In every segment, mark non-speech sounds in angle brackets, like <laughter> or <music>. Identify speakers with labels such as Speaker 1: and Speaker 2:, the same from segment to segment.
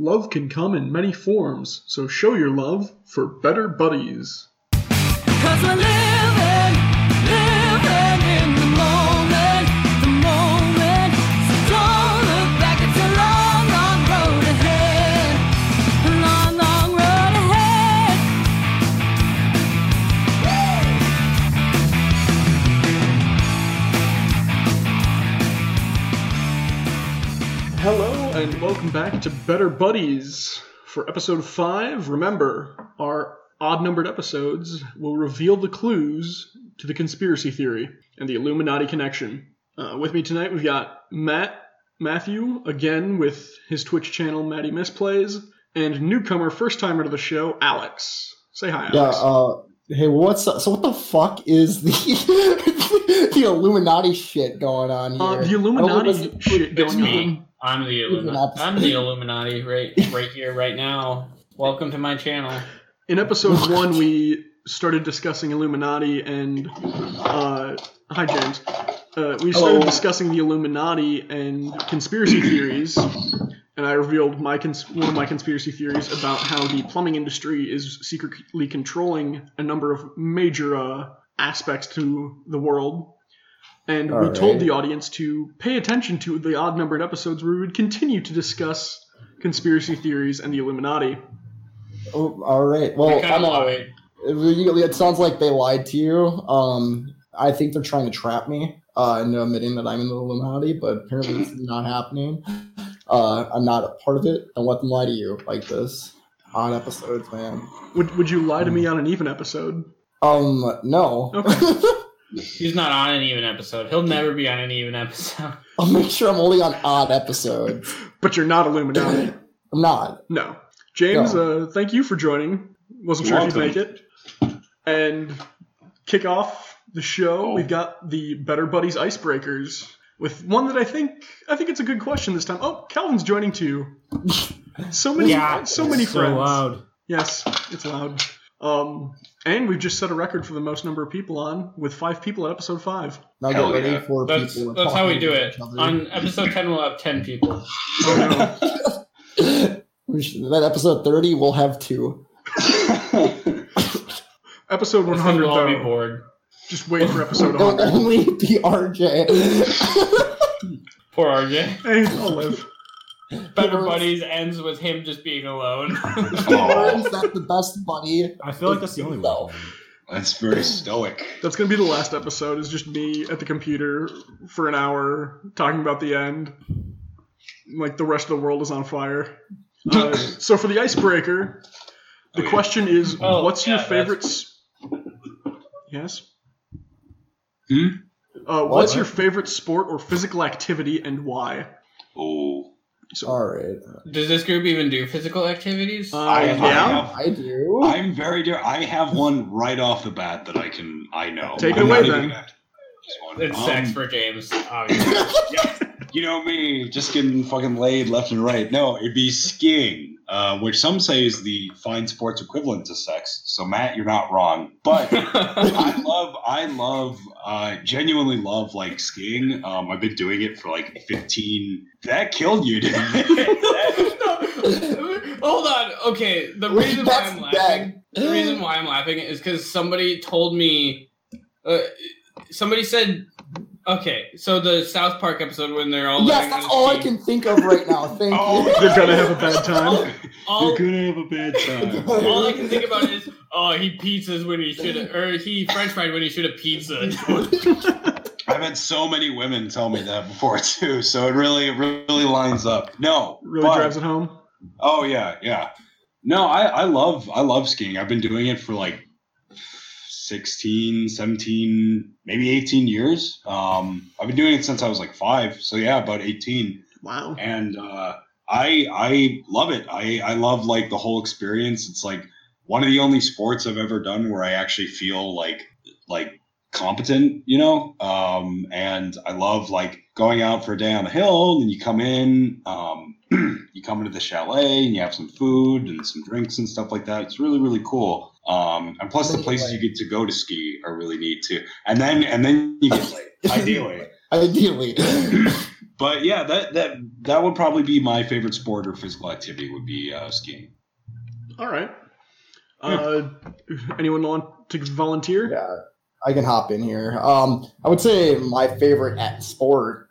Speaker 1: Love can come in many forms, so show your love for better buddies. And welcome back to Better Buddies. For episode 5, remember, our odd numbered episodes will reveal the clues to the conspiracy theory and the Illuminati connection. Uh, with me tonight, we've got Matt, Matthew, again with his Twitch channel, Matty Misplays, and newcomer, first timer to the show, Alex. Say hi,
Speaker 2: Yeah.
Speaker 1: Alex.
Speaker 2: Uh, hey, what's up? so? What the fuck is the <laughs> the Illuminati shit going on here?
Speaker 1: Uh, the
Speaker 2: I don't know
Speaker 1: Illuminati shit going on.
Speaker 3: I'm the
Speaker 2: Even
Speaker 3: Illuminati. I'm the Illuminati right right here, right now. Welcome to my channel.
Speaker 1: In episode one, we started discussing Illuminati and uh, hi James. Uh, we started
Speaker 2: Hello.
Speaker 1: discussing the Illuminati and conspiracy theories, and I revealed my cons- one of my conspiracy theories about how the plumbing industry is secretly controlling a number of major uh, aspects to the world. And we
Speaker 2: Alright.
Speaker 1: told the audience to pay attention to the odd numbered episodes where we would continue to discuss conspiracy theories and the Illuminati.
Speaker 2: Oh, all right. Well,
Speaker 3: I kinda
Speaker 2: I'm not, it, it sounds like they lied to you. Um, I think they're trying to trap me uh, into admitting that I'm in the Illuminati, but apparently it's not happening. Uh, I'm not a part of it. Don't let them lie to you like this. Odd episodes, man.
Speaker 1: Would, would you lie to me on an even episode?
Speaker 2: Um, no.
Speaker 1: Okay. <laughs>
Speaker 3: He's not on an even episode. He'll never be on an even episode. <laughs>
Speaker 2: I'll make sure I'm only on odd episodes.
Speaker 1: But you're not Illuminati. <laughs>
Speaker 2: I'm not.
Speaker 1: No. James, uh, thank you for joining. Wasn't
Speaker 4: You're
Speaker 1: sure if you'd make it. And kick off the show,
Speaker 4: Oh.
Speaker 1: we've got the Better Buddies Icebreakers with one that I think I think it's a good question this time. Oh, Calvin's joining too. <laughs> So many, so many friends.
Speaker 3: loud.
Speaker 1: Yes, it's loud. Um, and we've just set a record for the most number of people on with five people at episode five.
Speaker 2: Now get ready
Speaker 4: yeah.
Speaker 2: for
Speaker 3: That's
Speaker 2: people.
Speaker 3: that's how we do it. On episode ten, we'll have ten people.
Speaker 1: Oh <laughs>
Speaker 2: We should- that episode 30, we'll have two. <laughs>
Speaker 1: episode one
Speaker 3: I think
Speaker 1: hundred
Speaker 3: we'll all be bored.
Speaker 1: Just wait for episode
Speaker 2: It'll only be RJ. <laughs>
Speaker 3: Poor RJ.
Speaker 1: Hey, I'll live. <laughs>
Speaker 3: Better Buddies ends with him just being alone. <laughs>
Speaker 2: Burns, that's the best buddy.
Speaker 5: I feel like that's the only
Speaker 2: No.
Speaker 5: way.
Speaker 4: That's very stoic.
Speaker 1: That's gonna be the last episode. Is just me at the computer for an hour talking about the end. Like the rest of the world is on fire. <laughs> Uh, so for the icebreaker, the
Speaker 4: Okay.
Speaker 1: question is,
Speaker 3: Oh,
Speaker 1: what's your
Speaker 3: yeah,
Speaker 1: favorite? S- yes.
Speaker 4: Hmm?
Speaker 1: Uh, what's
Speaker 2: What?
Speaker 1: your favorite sport or physical activity and why?
Speaker 4: Oh,
Speaker 1: So,
Speaker 2: All right.
Speaker 3: Does this group even do physical activities?
Speaker 1: uh,
Speaker 4: I, I
Speaker 1: yeah.
Speaker 4: have,
Speaker 2: I do.
Speaker 4: I'm very. Dear, I have one right off the bat that I can. I know.
Speaker 1: Take it
Speaker 4: I'm
Speaker 1: away,
Speaker 4: not
Speaker 1: then.
Speaker 4: gonna-
Speaker 3: it's
Speaker 4: Um,
Speaker 3: sex for James. Obviously. <laughs>
Speaker 4: You know me, just getting fucking laid left and right. No, it'd be skiing, uh, which some say is the fine sports equivalent to sex. So Matt, you're not wrong. But <laughs> I love, I love, uh, genuinely love like skiing. Um, I've been doing it for like 15. <laughs> That killed you, dude. <laughs>
Speaker 3: Hold on. Okay, the reason why I'm laughing, the reason why I'm laughing is because somebody told me, uh, somebody said, okay, so the South Park episode when they're all
Speaker 2: Yes, that's
Speaker 3: on
Speaker 2: all I can think of right now. Thank
Speaker 4: Oh,
Speaker 2: you.
Speaker 1: They're <laughs> gonna have a bad time. <laughs>
Speaker 3: all,
Speaker 4: gonna have a bad time.
Speaker 3: all I can think about is, oh, he pizzas when he should have, or he French fried when he should have pizza. <laughs>
Speaker 4: I've had so many women tell me that before too, so it really, really lines up. No,
Speaker 1: Really
Speaker 4: but-
Speaker 1: drives it home.
Speaker 4: Oh yeah, yeah. No, I, I love I love skiing. I've been doing it for like 16, 17, maybe 18 years. Um, I've been doing it since I was like five. So yeah, about 18.
Speaker 1: Wow.
Speaker 4: And uh, I I love it. I, I love like the whole experience. It's like one of the only sports I've ever done where I actually feel like like competent, you know? Um, and I love like going out for a day on the hill and then you come in, um, <clears throat> you come into the chalet and you have some food and some drinks and stuff like that. It's really, really cool. Um, and plus the places you get to go to ski are really neat too. And then, and then you get laid, <laughs> ideally.
Speaker 2: Ideally. <laughs>
Speaker 4: but yeah, that that that would probably be my favorite sport or physical activity would be uh, skiing.
Speaker 1: All right. Uh, anyone want to volunteer?
Speaker 2: Yeah, I can hop in here. Um, I would say my favorite at sport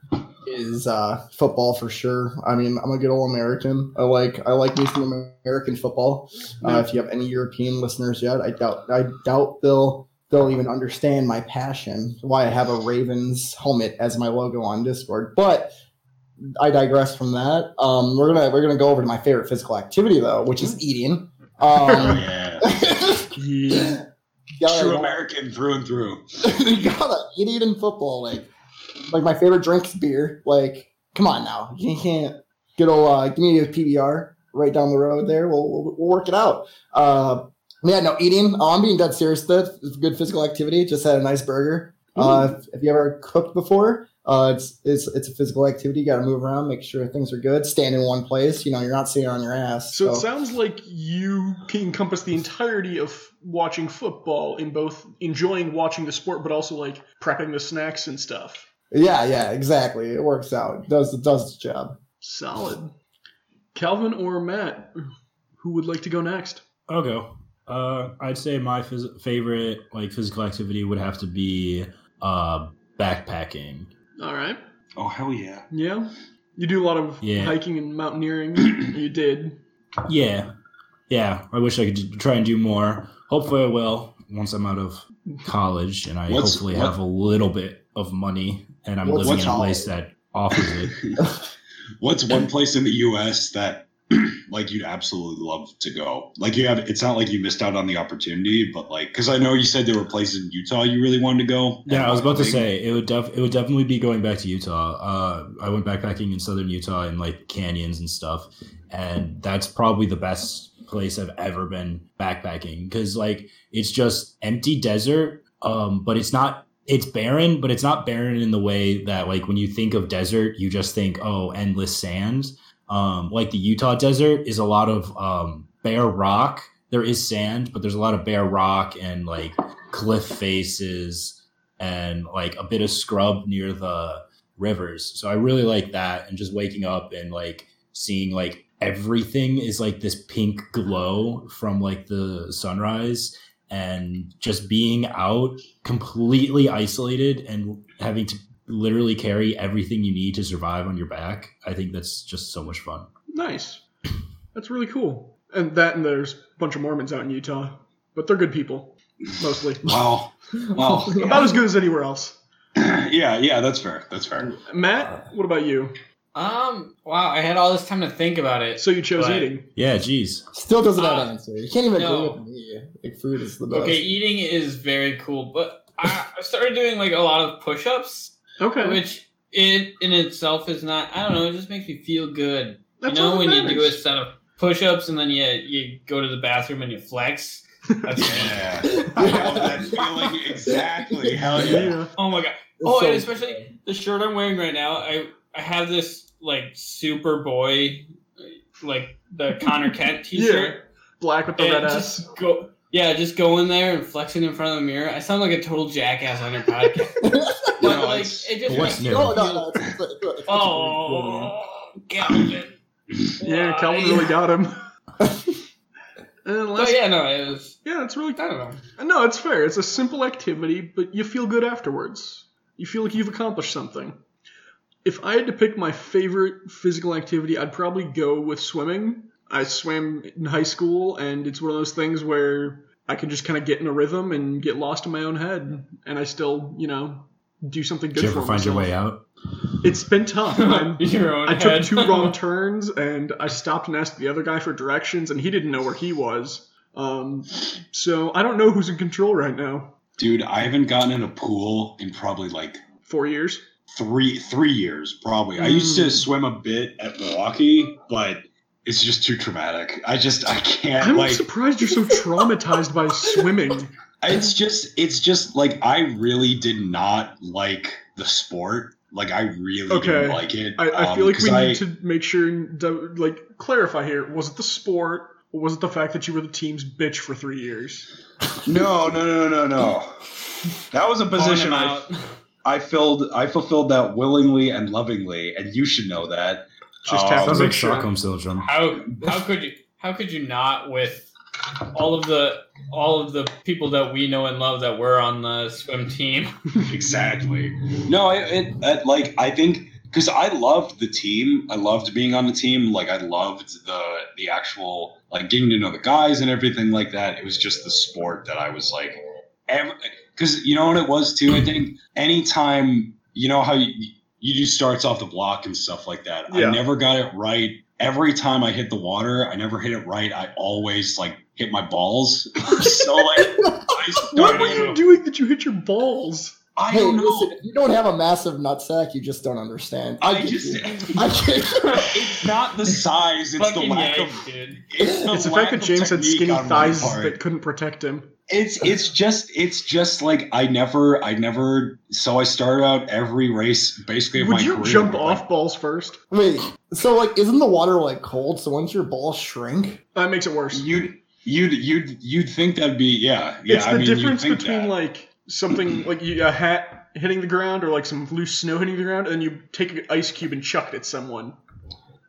Speaker 2: is uh, football for sure. I mean, I'm a good old American. I like I like me some American football. Uh, if you have any European listeners yet, I doubt I doubt they'll they'll even understand my passion. Why I have a Ravens helmet as my logo on Discord, but. I digress from that. Um, we're gonna we're gonna go over to my favorite physical activity though, which is eating.
Speaker 4: Oh
Speaker 2: Um,
Speaker 4: yeah, <laughs>
Speaker 1: Yeah.
Speaker 2: gotta-
Speaker 4: true American through and through. <laughs>
Speaker 2: you gotta eat in football. Like, like my favorite drink's beer. Like, come on now, you can't get old. Uh, give me a PBR right down the road there. We'll we'll, we'll work it out. Uh, yeah, no eating. Oh, I'm being dead serious. That it's good physical activity. Just had a nice burger. Uh, if, if you ever cooked before, uh, it's it's it's a physical activity. You got to move around, make sure things are good. Stand in one place. You know, you're not sitting on your ass.
Speaker 1: So it sounds like you can encompass the entirety of watching football in both enjoying watching the sport, but also like prepping the snacks and stuff.
Speaker 2: Yeah, yeah, exactly. It works out. It does it does its job.
Speaker 1: Solid. Calvin or Matt, who would like to go next?
Speaker 5: I'll go. Uh, I'd say my phys- favorite like physical activity would have to be uh, backpacking.
Speaker 1: All right.
Speaker 4: Oh hell yeah!
Speaker 1: Yeah. You do a lot of
Speaker 5: Yeah.
Speaker 1: hiking and mountaineering. <clears throat> you did.
Speaker 5: Yeah, yeah. I wish I could d- try and do more. Hopefully, I will once I'm out of college and I
Speaker 4: What's-
Speaker 5: hopefully
Speaker 4: what-
Speaker 5: have a little bit of money and I'm living in a place that offers it. <laughs>
Speaker 4: What's one place in the U.S. that <clears throat> like you'd absolutely love to go? Like you have, it's not like you missed out on the opportunity, but like because I know you said there were places in Utah you really wanted to go.
Speaker 5: Yeah, I was about to say it would def- it would definitely be going back to Utah. Uh, I went backpacking in southern Utah in like canyons and stuff, and that's probably the best place I've ever been backpacking because like it's just empty desert, um, but it's not. It's barren, but it's not barren in the way that like when you think of desert, you just think oh endless sand. Um, like the Utah desert is a lot of um, bare rock. There is sand, but there's a lot of bare rock and like cliff faces and like a bit of scrub near the rivers. So I really like that and just waking up and like seeing like everything is like this pink glow from like the sunrise and just being out completely isolated and having to literally carry everything you need to survive on your back. I think that's just so much fun.
Speaker 1: Nice. That's really cool. And that and there's a bunch of Mormons out in Utah, but they're good people mostly. <laughs>
Speaker 4: Wow. Well,
Speaker 1: About as good as anywhere else. <clears throat>
Speaker 4: yeah, yeah, that's fair. That's fair.
Speaker 1: Matt, what about you?
Speaker 3: Um. Wow. I had all this time to think about it.
Speaker 1: So you chose
Speaker 3: But-
Speaker 1: eating.
Speaker 5: Yeah, geez.
Speaker 2: Still doesn't have
Speaker 3: Uh,
Speaker 2: an answer. You can't even
Speaker 3: no.
Speaker 2: agree with me. Like food is the best.
Speaker 3: Okay, eating is very cool, but I, I started doing like a lot of push-ups,
Speaker 1: Okay.
Speaker 3: which it in itself is not. I don't know. It just makes me feel good.
Speaker 1: That's
Speaker 3: you know when
Speaker 1: that
Speaker 3: you do a set of push-ups and then you you go to the bathroom and you flex. That's <laughs>
Speaker 4: Yeah, I know that feeling exactly. Hell yeah.
Speaker 1: Yeah.
Speaker 3: Oh my god.
Speaker 2: It's
Speaker 3: Oh,
Speaker 2: so-
Speaker 3: and especially the shirt I'm wearing right now. I I have this like Superboy, like the Conner Kent <laughs> T-shirt.
Speaker 1: Black with the
Speaker 3: and
Speaker 1: red
Speaker 3: just
Speaker 1: S.
Speaker 3: go. Yeah, just go in there and flexing in front of the mirror. I sound like a total jackass on your podcast, <laughs> but
Speaker 4: No,
Speaker 3: like it just
Speaker 5: What's
Speaker 3: makes
Speaker 5: new?
Speaker 3: Oh,
Speaker 2: no, no, no. It's, it's, it's, it's,
Speaker 3: Oh, Calvin.
Speaker 1: Yeah,
Speaker 3: Why?
Speaker 1: Calvin really got him. <laughs> and
Speaker 3: But
Speaker 1: yeah.
Speaker 3: yeah, no, it was.
Speaker 1: yeah, it's really
Speaker 3: I don't know.
Speaker 1: no, it's fair. It's a simple activity, but you feel good afterwards. You feel like you've accomplished something. If I had to pick my favorite physical activity, I'd probably go with swimming. I swam in high school, and it's one of those things where I can just kind of get in a rhythm and get lost in my own head, and I still, you know, do something good
Speaker 5: Did you
Speaker 1: for
Speaker 5: ever find your way out?
Speaker 1: It's been tough. <laughs> I'm-
Speaker 3: Your own
Speaker 1: I took
Speaker 3: head.
Speaker 1: two wrong turns and I stopped and asked the other guy for directions and he didn't know where he was. Um, so I don't know who's in control right now.
Speaker 4: Dude, I haven't gotten in a pool in probably like
Speaker 1: Four years.
Speaker 4: Three three years probably. I used to
Speaker 1: Mm.
Speaker 4: swim a bit at Milwaukee, but it's just too traumatic. I just I can't
Speaker 1: I'm
Speaker 4: like
Speaker 1: surprised you're so traumatized by swimming. <laughs>
Speaker 4: it's just it's just like I really did not like the sport. Like I really
Speaker 1: Okay.
Speaker 4: didn't like it.
Speaker 1: I, I
Speaker 4: um,
Speaker 1: feel like we
Speaker 4: I-
Speaker 1: need to make sure and like clarify here. Was it the sport or was it the fact that you were the team's bitch for three years?
Speaker 4: No, no, no, no, no. That was a position I
Speaker 3: out.
Speaker 4: I filled I fulfilled that willingly and lovingly, and you should know that.
Speaker 1: Just
Speaker 4: Um,
Speaker 5: Sounds
Speaker 1: make
Speaker 5: like
Speaker 1: sure.
Speaker 5: Stockholm syndrome.
Speaker 3: How how could you how could you not with all of the all of the people that we know and love that were on the swim team? <laughs>
Speaker 4: exactly. No, it, it, it like I think because I loved the team. I loved being on the team. Like I loved the the actual like getting to know the guys and everything like that. It was just the sport that I was like, because you know what it was too. I think anytime you know how you you do starts off the block and stuff like that.
Speaker 1: Yeah.
Speaker 4: I never got it right. Every time I hit the water, I never hit it right. I always like hit my balls. <laughs> so like I started.
Speaker 1: What were you doing that you hit your balls?
Speaker 4: I
Speaker 2: Hey,
Speaker 4: don't know.
Speaker 2: listen, you don't have a massive nutsack, you just don't understand.
Speaker 4: I
Speaker 2: get
Speaker 4: just
Speaker 2: you. <laughs> I get
Speaker 4: it's not the size, it's the
Speaker 3: Fucking
Speaker 4: lack of
Speaker 3: yikes,
Speaker 4: it's the,
Speaker 1: It's the
Speaker 4: lack
Speaker 1: fact that James had skinny thighs that couldn't protect him.
Speaker 4: It's it's just it's just like I never I never so I started out every race basically of
Speaker 1: Would
Speaker 4: my
Speaker 1: you
Speaker 4: career
Speaker 1: jump
Speaker 4: with,
Speaker 1: off
Speaker 4: like-
Speaker 1: balls first?
Speaker 2: Wait, so like, isn't the water like cold? So once your balls shrink,
Speaker 1: That makes it worse.
Speaker 4: you'd you'd you'd you'd think that'd be yeah yeah
Speaker 1: it's the
Speaker 4: I mean,
Speaker 1: difference
Speaker 4: think
Speaker 1: between
Speaker 4: that.
Speaker 1: like something like you, a hat hitting the ground or like some loose snow hitting the ground, and then you take an ice cube and chuck it at someone.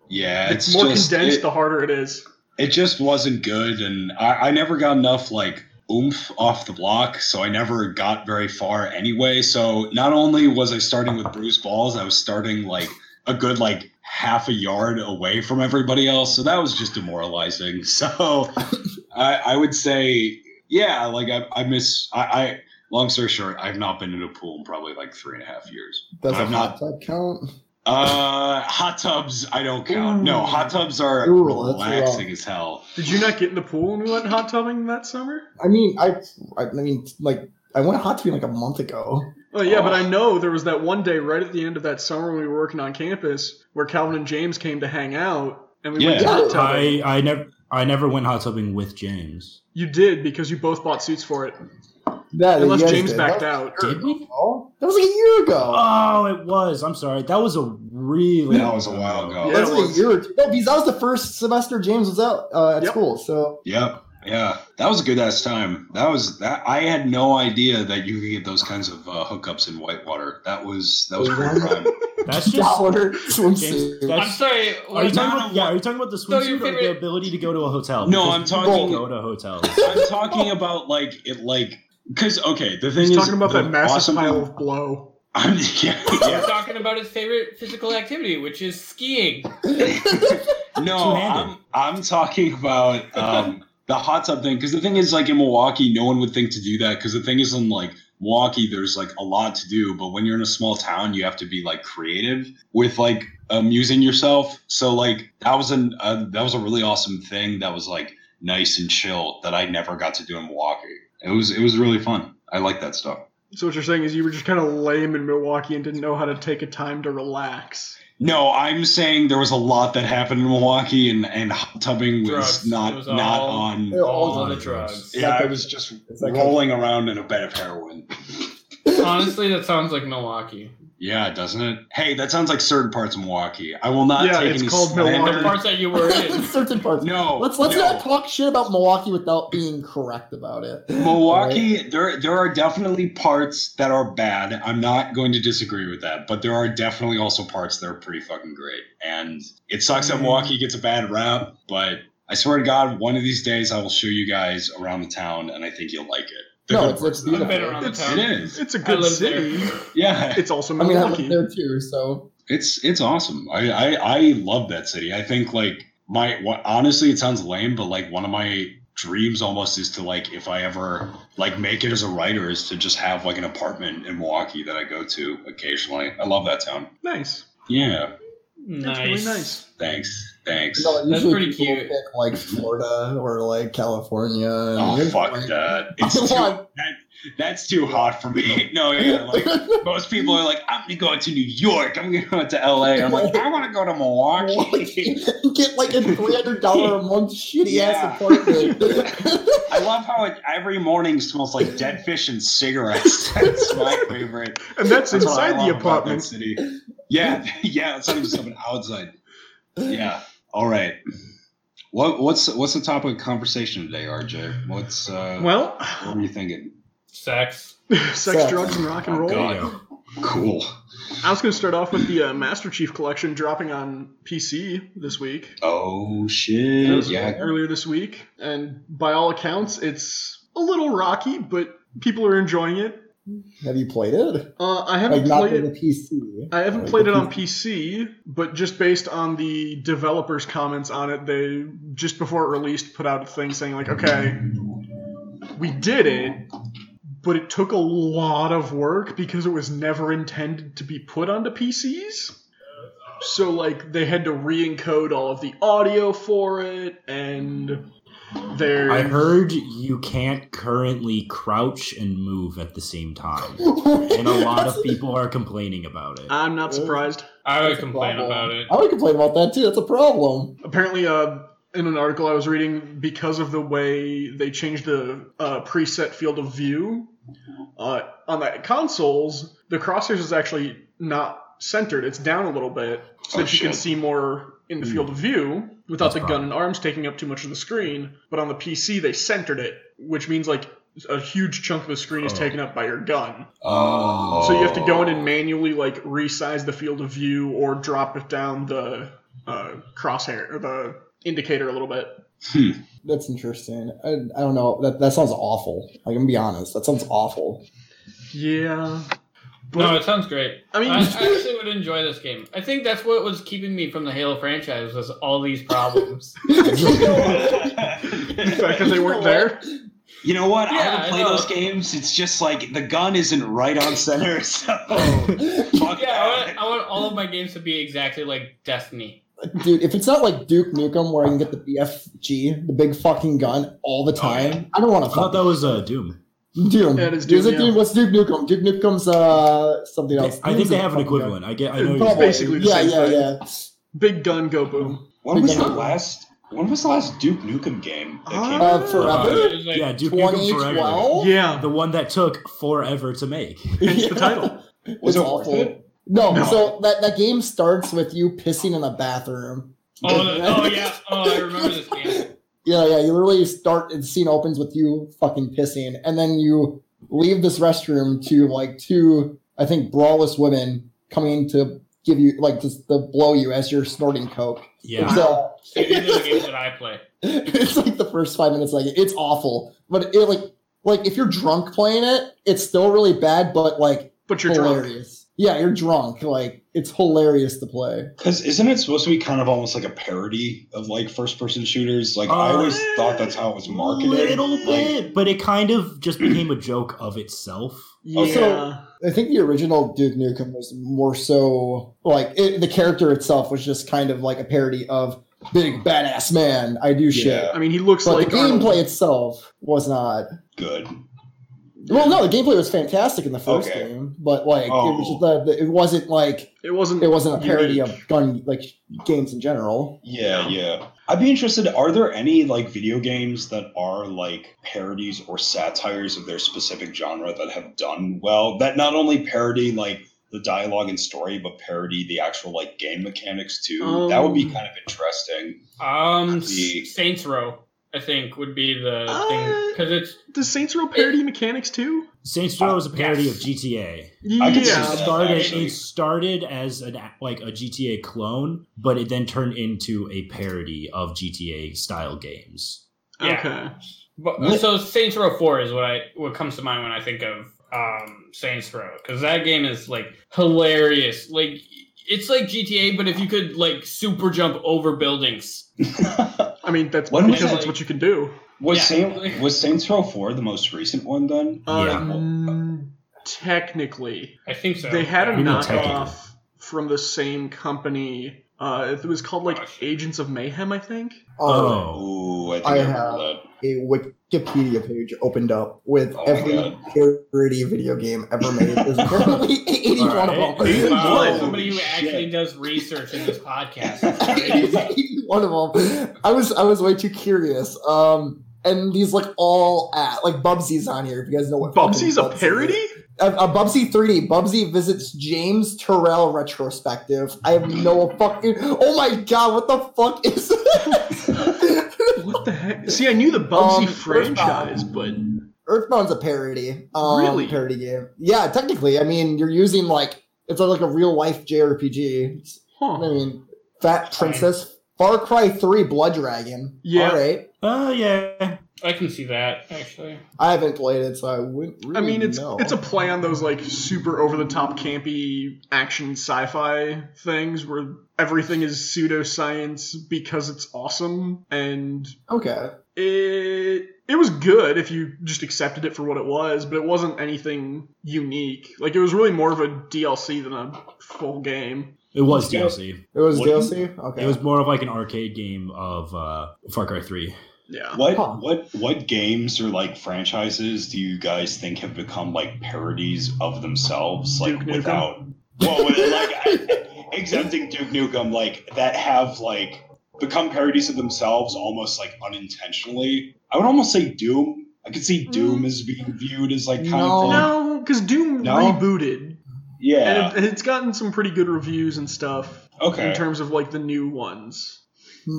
Speaker 4: yeah
Speaker 1: It's,
Speaker 4: it's,
Speaker 1: more
Speaker 4: just,
Speaker 1: condensed,
Speaker 4: it-
Speaker 1: the harder it is.
Speaker 4: it just wasn't good and I, I never got enough like oomph off the block so i never got very far anyway. So not only was i starting with bruised balls i was starting like a good like half a yard away from everybody else so that was just demoralizing. <laughs> So i, I would say yeah like i, I miss I, I long story short i've not been in a pool in probably like three and a half years.
Speaker 2: Does a
Speaker 4: I'm not-
Speaker 2: hot tub count?
Speaker 4: Uh hot tubs i don't count no hot tubs are
Speaker 2: Ooh,
Speaker 4: relaxing as hell
Speaker 1: Did you not get in the pool when we went hot tubbing that summer?
Speaker 2: I mean, I, I, I mean, like, I went hot tubbing like a month ago.
Speaker 1: Oh yeah, but
Speaker 4: Oh.
Speaker 1: I know there was that one day right at the end of that summer when we were working on campus where Calvin and James came to hang out, and we went
Speaker 4: Yeah.
Speaker 1: hot tubbing.
Speaker 5: I I never I never went hot tubbing with James.
Speaker 1: You did because you both bought suits for it.
Speaker 2: Yeah,
Speaker 1: Unless
Speaker 2: you
Speaker 1: James
Speaker 2: did.
Speaker 1: backed
Speaker 2: That
Speaker 1: out.
Speaker 5: Did we?
Speaker 2: ago. That was like a year ago.
Speaker 5: Oh, it was. I'm sorry. That was a really
Speaker 4: That was a while ago.
Speaker 1: Yeah,
Speaker 2: that was,
Speaker 1: was.
Speaker 2: a year or two. No, because that was the first semester James was out uh, at
Speaker 1: Yep.
Speaker 2: school. So
Speaker 4: Yep. Yeah, that was a good ass time. That was that. I had no idea that you could get those kinds of uh, hookups in Whitewater. That was that was great time. <laughs>
Speaker 5: That's just
Speaker 2: dollar
Speaker 5: James.
Speaker 2: swimsuit.
Speaker 3: I'm sorry.
Speaker 5: are you talking about?
Speaker 4: a-
Speaker 5: Yeah, are you talking about the
Speaker 3: So your
Speaker 5: swimsuit or the ability to go to a hotel?
Speaker 4: No,
Speaker 5: Because
Speaker 4: I'm talking-
Speaker 5: Go to hotels.
Speaker 4: I'm talking about like it, like because okay, the thing
Speaker 1: He's
Speaker 4: is
Speaker 1: talking about
Speaker 4: the
Speaker 1: that massive
Speaker 4: awesome
Speaker 1: pile of blow.
Speaker 4: I'm, <laughs> yeah,
Speaker 3: He's
Speaker 4: yeah.
Speaker 3: talking about his favorite physical activity, which is skiing. <laughs>
Speaker 4: No, I'm I'm talking about um, the hot tub thing because the thing is like in Milwaukee, no one would think to do that because the thing is in like Milwaukee, there's like a lot to do, but when you're in a small town, you have to be like creative with like amusing yourself. So like that was an uh, that was a really awesome thing that was like nice and chill that I never got to do in Milwaukee. It was it was really fun. I like that stuff.
Speaker 1: So what you're saying is you were just kind of lame in Milwaukee and didn't know how to take a time to relax.
Speaker 4: No, I'm saying there was a lot that happened in Milwaukee, and and hot tubbing was
Speaker 3: Drugs.
Speaker 4: not
Speaker 3: was
Speaker 4: not
Speaker 3: all-
Speaker 4: on.
Speaker 3: All
Speaker 2: all
Speaker 3: on the drugs.
Speaker 5: drugs.
Speaker 4: Yeah,
Speaker 2: like
Speaker 4: I
Speaker 2: a-
Speaker 4: was just
Speaker 2: it's like a-
Speaker 4: rolling around in a bed of heroin.
Speaker 3: Honestly, that sounds like Milwaukee.
Speaker 4: Yeah, doesn't it? Hey, that sounds like certain parts of Milwaukee. I will not
Speaker 1: Yeah,
Speaker 4: take
Speaker 1: it's
Speaker 4: any
Speaker 1: called
Speaker 4: slander.
Speaker 1: Milwaukee.
Speaker 3: The parts that you were in. <laughs>
Speaker 2: certain parts.
Speaker 4: No,
Speaker 2: Let's let's
Speaker 4: no.
Speaker 2: not talk shit about Milwaukee without being correct about it.
Speaker 4: Milwaukee, there there are definitely parts that are bad. I'm not going to disagree with that, but there are definitely also parts that are pretty fucking great. And it sucks that
Speaker 1: Mm.
Speaker 4: Milwaukee gets a bad rap, but I swear to God, one of these days I will show you guys around the town, and I think you'll like it. The
Speaker 2: No, it's- it's
Speaker 4: of it.
Speaker 3: I've been
Speaker 2: beautiful.
Speaker 3: around the
Speaker 1: It's-
Speaker 3: town.
Speaker 4: It is.
Speaker 1: It's a
Speaker 3: I
Speaker 1: good city.
Speaker 3: there.
Speaker 4: Yeah,
Speaker 1: It's also
Speaker 2: I mean, I
Speaker 1: Milwaukee.
Speaker 2: live there too, so
Speaker 4: It's it's awesome. I, I I love that city. I think like my what honestly it sounds lame, but like one of my dreams almost is to like if I ever like make it as a writer is to just have like an apartment in Milwaukee that I go to occasionally. I love that town.
Speaker 1: nice.
Speaker 4: Yeah.
Speaker 1: That's really nice.
Speaker 4: Thanks. Thanks.
Speaker 2: no,
Speaker 3: That's
Speaker 2: usually
Speaker 3: pretty
Speaker 2: people
Speaker 3: cute.
Speaker 2: pick like Florida or like California.
Speaker 4: Oh
Speaker 2: it's
Speaker 4: fuck
Speaker 2: like-
Speaker 4: that. <laughs> It's too,
Speaker 2: want-
Speaker 4: that, that's too hot for me. <laughs> No, yeah, like <laughs> most people are like, I'm gonna go to New York. I'm gonna go to LA. I'm like, I want to go to Milwaukee.
Speaker 2: Get like a three hundred dollar a month shitty
Speaker 4: Yeah.
Speaker 2: ass apartment.
Speaker 4: I love how it every morning smells like dead fish and cigarettes. That's my favorite.
Speaker 1: And that's,
Speaker 4: That's
Speaker 1: inside the
Speaker 4: love that
Speaker 1: apartment.
Speaker 4: city. Yeah, <laughs> yeah, it's not even something outside. <laughs> Yeah. All right. What what's what's the topic of conversation today, RJ? What's uh
Speaker 1: Well,
Speaker 4: what were you thinking?
Speaker 3: Sex. <laughs>
Speaker 1: sex, drugs, and rock and roll.
Speaker 5: There you go.
Speaker 4: Cool.
Speaker 1: I was going to start off with the uh, Master Chief Collection dropping on PC this week.
Speaker 4: Oh shit! Yeah.
Speaker 1: earlier this week, and by all accounts, it's a little rocky, but people are enjoying it.
Speaker 2: Have you played it?
Speaker 1: Uh, I haven't
Speaker 2: Like
Speaker 1: played it.
Speaker 2: PC.
Speaker 1: I haven't
Speaker 2: Like
Speaker 1: played it on
Speaker 2: PC.
Speaker 1: PC, but just based on the developers' comments on it, they just before it released put out a thing saying like, okay, we did it, but it took a lot of work because it was never intended to be put onto PCs. So like they had to re-encode all of the audio for it, and there.
Speaker 5: I heard you can't currently crouch and move at the same time, <laughs> and a lot of people are complaining about it.
Speaker 1: I'm not surprised.
Speaker 3: I would complain about it.
Speaker 2: I would complain about that too. That's a problem.
Speaker 1: apparently uh in an article i was reading because of the way they changed the uh, preset field of view uh, on the consoles the crosshairs is actually not centered it's down a little bit so
Speaker 4: Oh,
Speaker 1: that you can see more in the field of view without
Speaker 5: That's
Speaker 1: the gun and arms taking up too much of the screen but on the pc they centered it which means like a huge chunk of the screen is
Speaker 5: Oh.
Speaker 1: taken up by your gun
Speaker 4: Oh.
Speaker 1: so you have to go in and manually like resize the field of view or drop it down the uh, crosshair or the indicator a little bit.
Speaker 2: That's interesting. I, I don't know. That that sounds awful. Like, I'm gonna be honest. That sounds awful.
Speaker 1: Yeah. But
Speaker 3: no, it sounds great.
Speaker 1: I mean-
Speaker 3: I, I <laughs> actually would enjoy this game. I think that's what was keeping me from the Halo franchise was all these problems. <laughs> <laughs>
Speaker 1: the fact that they weren't there.
Speaker 4: You know what? I
Speaker 3: Yeah,
Speaker 4: haven't
Speaker 3: I
Speaker 4: played
Speaker 3: know.
Speaker 4: those games. It's just like the gun isn't right on center, so fuck
Speaker 3: yeah, I want, I want all of my games to be exactly like Destiny.
Speaker 2: Dude, if it's not like Duke Nukem where I can get the BFG, the big fucking gun, all the time, I don't want to
Speaker 5: I thought that was uh, Doom.
Speaker 2: Doom.
Speaker 1: Yeah, it is
Speaker 2: Is
Speaker 1: Doom,
Speaker 2: it
Speaker 1: yeah.
Speaker 2: Doom? What's Duke Nukem? Duke Nukem's uh something else.
Speaker 5: I think
Speaker 2: Doom's
Speaker 5: they have an
Speaker 2: fucking
Speaker 5: equivalent. I get. I know.
Speaker 2: gun.
Speaker 5: you're
Speaker 2: Probably.
Speaker 1: basically the
Speaker 2: yeah,
Speaker 1: same
Speaker 2: yeah,
Speaker 1: thing.
Speaker 2: yeah.
Speaker 1: Big gun, go boom.
Speaker 4: When was the last? When was the last Duke Nukem game that came
Speaker 1: Uh,
Speaker 4: out?
Speaker 2: Uh, forever.
Speaker 3: It like-
Speaker 5: yeah, Duke Nukem Forever.
Speaker 1: Yeah.
Speaker 5: The one that took forever to make.
Speaker 1: Hence the title. <laughs>
Speaker 4: Was
Speaker 2: It's
Speaker 4: it
Speaker 2: awful.
Speaker 4: worth it?
Speaker 2: No,
Speaker 1: No.
Speaker 2: so that, that game starts with you pissing in a bathroom.
Speaker 3: Oh, oh yeah. Oh, I remember this game.
Speaker 2: Yeah, yeah. You literally start and the scene opens with you fucking pissing, and then you leave this restroom to like two, I think, brawless women coming to give you like just to blow you as you're snorting coke.
Speaker 5: Yeah.
Speaker 2: It's,
Speaker 3: So <laughs> these are the games that I play. <laughs>
Speaker 2: it's like the first five minutes, like it's awful. But it like like if you're drunk playing it, it's still really bad, but like
Speaker 1: But you're drunk.
Speaker 2: hilarious. Yeah, you're drunk. Like it's hilarious to play.
Speaker 4: Because isn't it supposed to be kind of almost like a parody of like first-person shooters? Like I
Speaker 5: Uh,
Speaker 4: always thought that's how it was marketed.
Speaker 5: little
Speaker 4: Like,
Speaker 5: bit, but it kind of just became a joke of itself.
Speaker 1: Yeah.
Speaker 2: So- I think the original Duke Nukem was more so like it, the character itself was just kind of like a parody of big badass man. I do shit.
Speaker 4: Yeah.
Speaker 1: I mean, he looks
Speaker 2: But
Speaker 1: like
Speaker 2: the
Speaker 1: Arnold.
Speaker 2: gameplay itself was not.
Speaker 4: good.
Speaker 2: Well, no, the gameplay was fantastic in the first
Speaker 4: Okay.
Speaker 2: game, but like it was
Speaker 4: Oh.
Speaker 2: just the, the, it wasn't like
Speaker 1: It wasn't.
Speaker 2: it wasn't a parody
Speaker 1: unique.
Speaker 2: of gun like games in general.
Speaker 4: Yeah, yeah. I'd be interested. Are there any like video games that are like parodies or satires of their specific genre that have done well? That not only parody like the dialogue and story, but parody the actual like game mechanics too. that would be
Speaker 1: Um,
Speaker 4: kind of interesting.
Speaker 3: Um,
Speaker 4: The-
Speaker 3: Saints Row, I think, would be the
Speaker 1: Uh,
Speaker 3: thing because it's
Speaker 1: Does Saints Row parody mechanics too?
Speaker 5: Saints Row is a parody
Speaker 3: yes.
Speaker 5: of GTA.
Speaker 4: I could see
Speaker 1: Yeah.
Speaker 5: It
Speaker 4: that.
Speaker 5: started, it started as an like a GTA clone, but it then turned into a parody of GTA style games.
Speaker 3: Yeah.
Speaker 1: Okay.
Speaker 3: But,
Speaker 4: What-
Speaker 3: so Saints Row Four is what I what comes to mind when I think of um, Saints Row because that game is like hilarious. Like it's like GTA, but if you could like super jump over buildings. <laughs>
Speaker 1: I mean, that's
Speaker 4: When was
Speaker 1: because
Speaker 3: it?
Speaker 1: that's what you can do.
Speaker 4: was
Speaker 3: Yeah.
Speaker 4: Saint, was Saints Row Four the most recent one then?
Speaker 5: Yeah.
Speaker 1: Um, technically,
Speaker 3: I think so.
Speaker 1: they had a knockoff from the same company. Uh, it was called like. Agents of Mayhem, I think.
Speaker 2: Oh,
Speaker 4: Ooh, I think
Speaker 2: I
Speaker 4: I,
Speaker 2: have-
Speaker 4: remember that.
Speaker 2: a Wikipedia page opened up with
Speaker 4: Oh
Speaker 2: every
Speaker 4: God.
Speaker 2: parody video game ever made. There's <laughs> apparently 81
Speaker 5: Alright.
Speaker 2: of them.
Speaker 3: Wow, somebody who actually
Speaker 4: shit.
Speaker 3: does research in this podcast. It's crazy.
Speaker 2: One of them. I was I was way too curious. Um, and these like all at like Bubsy's on here. If you guys know what fucking
Speaker 1: Bubsy's a
Speaker 2: Bubsy is.
Speaker 1: parody?
Speaker 2: A, a Bubsy 3D. Bubsy visits James Turrell retrospective. I have no fucking. Oh my god! What the fuck is this? <laughs>
Speaker 1: What the heck? See, I knew the Bubsy
Speaker 2: Um,
Speaker 1: franchise, but
Speaker 2: Earthbound's a parody. Um,
Speaker 1: Really?
Speaker 2: Parody game. Yeah, technically. I mean, you're using like it's like a real life JRPG. I mean, Fat Princess, Far Cry Three, Blood Dragon.
Speaker 1: Yeah.
Speaker 2: All right.
Speaker 5: Uh, yeah.
Speaker 3: I can see that actually.
Speaker 2: I haven't played it, so I wouldn't. Really
Speaker 1: I mean, it's
Speaker 2: know.
Speaker 1: it's a play on those like super over the top campy action sci-fi things where everything is pseudoscience because it's awesome and
Speaker 2: okay.
Speaker 1: it it was good if you just accepted it for what it was, but it wasn't anything unique. Like it was really more of a DLC than a full game.
Speaker 5: It was
Speaker 4: Yeah.
Speaker 5: DLC.
Speaker 2: It was
Speaker 4: What-
Speaker 2: DLC. Okay.
Speaker 5: It was more of like an arcade game of uh, Far Cry 3.
Speaker 1: Yeah.
Speaker 4: What
Speaker 2: Huh.
Speaker 4: what what games or like franchises do you guys think have become like parodies of themselves, like
Speaker 1: Duke
Speaker 4: without well, with, like I- <laughs> exempting Duke Nukem, like that have like become parodies of themselves almost like unintentionally? I would almost say Doom. I could see Doom as being viewed as like kind
Speaker 2: No.
Speaker 4: of
Speaker 1: No, because Doom
Speaker 4: No?
Speaker 1: rebooted,
Speaker 4: yeah.
Speaker 1: and it, it's gotten some pretty good reviews and stuff
Speaker 4: Okay.
Speaker 1: in terms of like the new ones.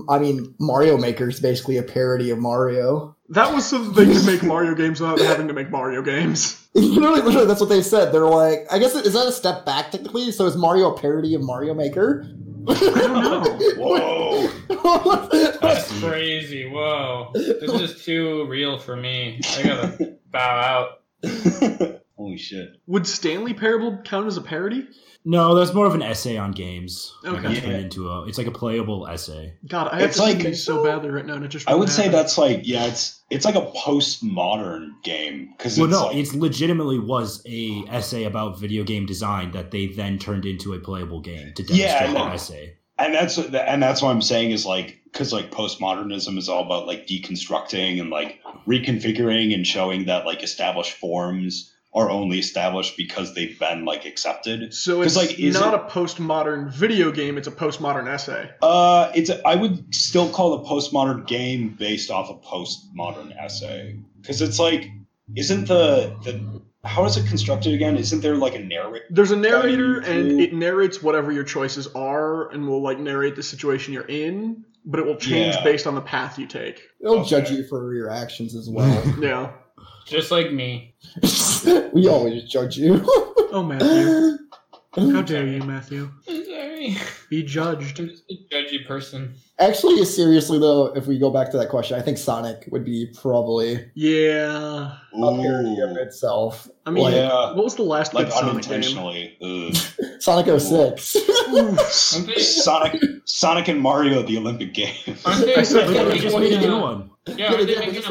Speaker 2: I mean, Mario Maker is basically a parody of Mario.
Speaker 1: That was so that they could make Mario games without having to make Mario games. <laughs>
Speaker 2: literally, literally, that's what they said. They're like, I guess is that a step back technically? So is Mario a parody of Mario Maker? <laughs>
Speaker 1: I don't know.
Speaker 4: Whoa.
Speaker 3: That's crazy. Whoa. This is too real for me. I gotta bow out. <laughs>
Speaker 4: Holy shit.
Speaker 1: Would Stanley Parable count as a parody?
Speaker 5: No, that's more of an essay on games.
Speaker 1: Okay.
Speaker 5: it's turned into a, it's like a playable essay.
Speaker 1: God, I have
Speaker 4: It's
Speaker 1: to
Speaker 4: like-
Speaker 1: like, these so badly right now, and it just
Speaker 4: I would say
Speaker 1: happen.
Speaker 4: that's like yeah, it's it's like a postmodern game because
Speaker 5: Well,
Speaker 4: it's
Speaker 5: no,
Speaker 4: like,
Speaker 5: it's legitimately was a essay about video game design that they then turned into a playable game to demonstrate
Speaker 4: Yeah, I know.
Speaker 5: that essay.
Speaker 4: and that's what- and that's what I'm saying is like because like postmodernism is all about like deconstructing and like reconfiguring and showing that like established forms are only established because they've been like accepted.
Speaker 1: So it's
Speaker 4: like, is
Speaker 1: not
Speaker 4: it-
Speaker 1: a postmodern video game; it's a postmodern essay.
Speaker 4: Uh, it's a, I would still call it a postmodern game based off a postmodern essay because it's like isn't the the how is it constructed again? Isn't there like a narrative?
Speaker 1: There's a narrator, and
Speaker 4: through-
Speaker 1: it narrates whatever your choices are, and will like narrate the situation you're in, but it will change
Speaker 4: Yeah.
Speaker 1: based on the path you take.
Speaker 2: It'll
Speaker 4: Okay.
Speaker 2: judge you for your actions as well. <laughs>
Speaker 1: Yeah.
Speaker 3: Just like me. <laughs>
Speaker 2: we always judge you. <laughs>
Speaker 1: Oh, Matthew, <laughs> how dare you, Matthew?
Speaker 3: I'm sorry.
Speaker 1: Be judged.
Speaker 3: I'm just a judgy person.
Speaker 2: Actually, seriously though, if we go back to that question, I think Sonic would be probably
Speaker 1: Yeah.
Speaker 2: a parody of
Speaker 4: Ooh.
Speaker 2: itself.
Speaker 1: I mean,
Speaker 2: Like-
Speaker 4: Yeah.
Speaker 1: what was the last
Speaker 4: like
Speaker 1: good Sonic game?
Speaker 4: unintentionally. Ugh.
Speaker 2: Sonic 06.
Speaker 4: Sonic, Sonic and Mario, the Olympic Games.
Speaker 3: aren't they,
Speaker 1: I said
Speaker 5: They
Speaker 1: Yeah,
Speaker 3: making
Speaker 5: just
Speaker 3: a-
Speaker 5: made a new one.
Speaker 3: Yeah,
Speaker 2: Yeah,
Speaker 3: aren't
Speaker 2: they
Speaker 3: they
Speaker 2: did. They
Speaker 3: making
Speaker 2: just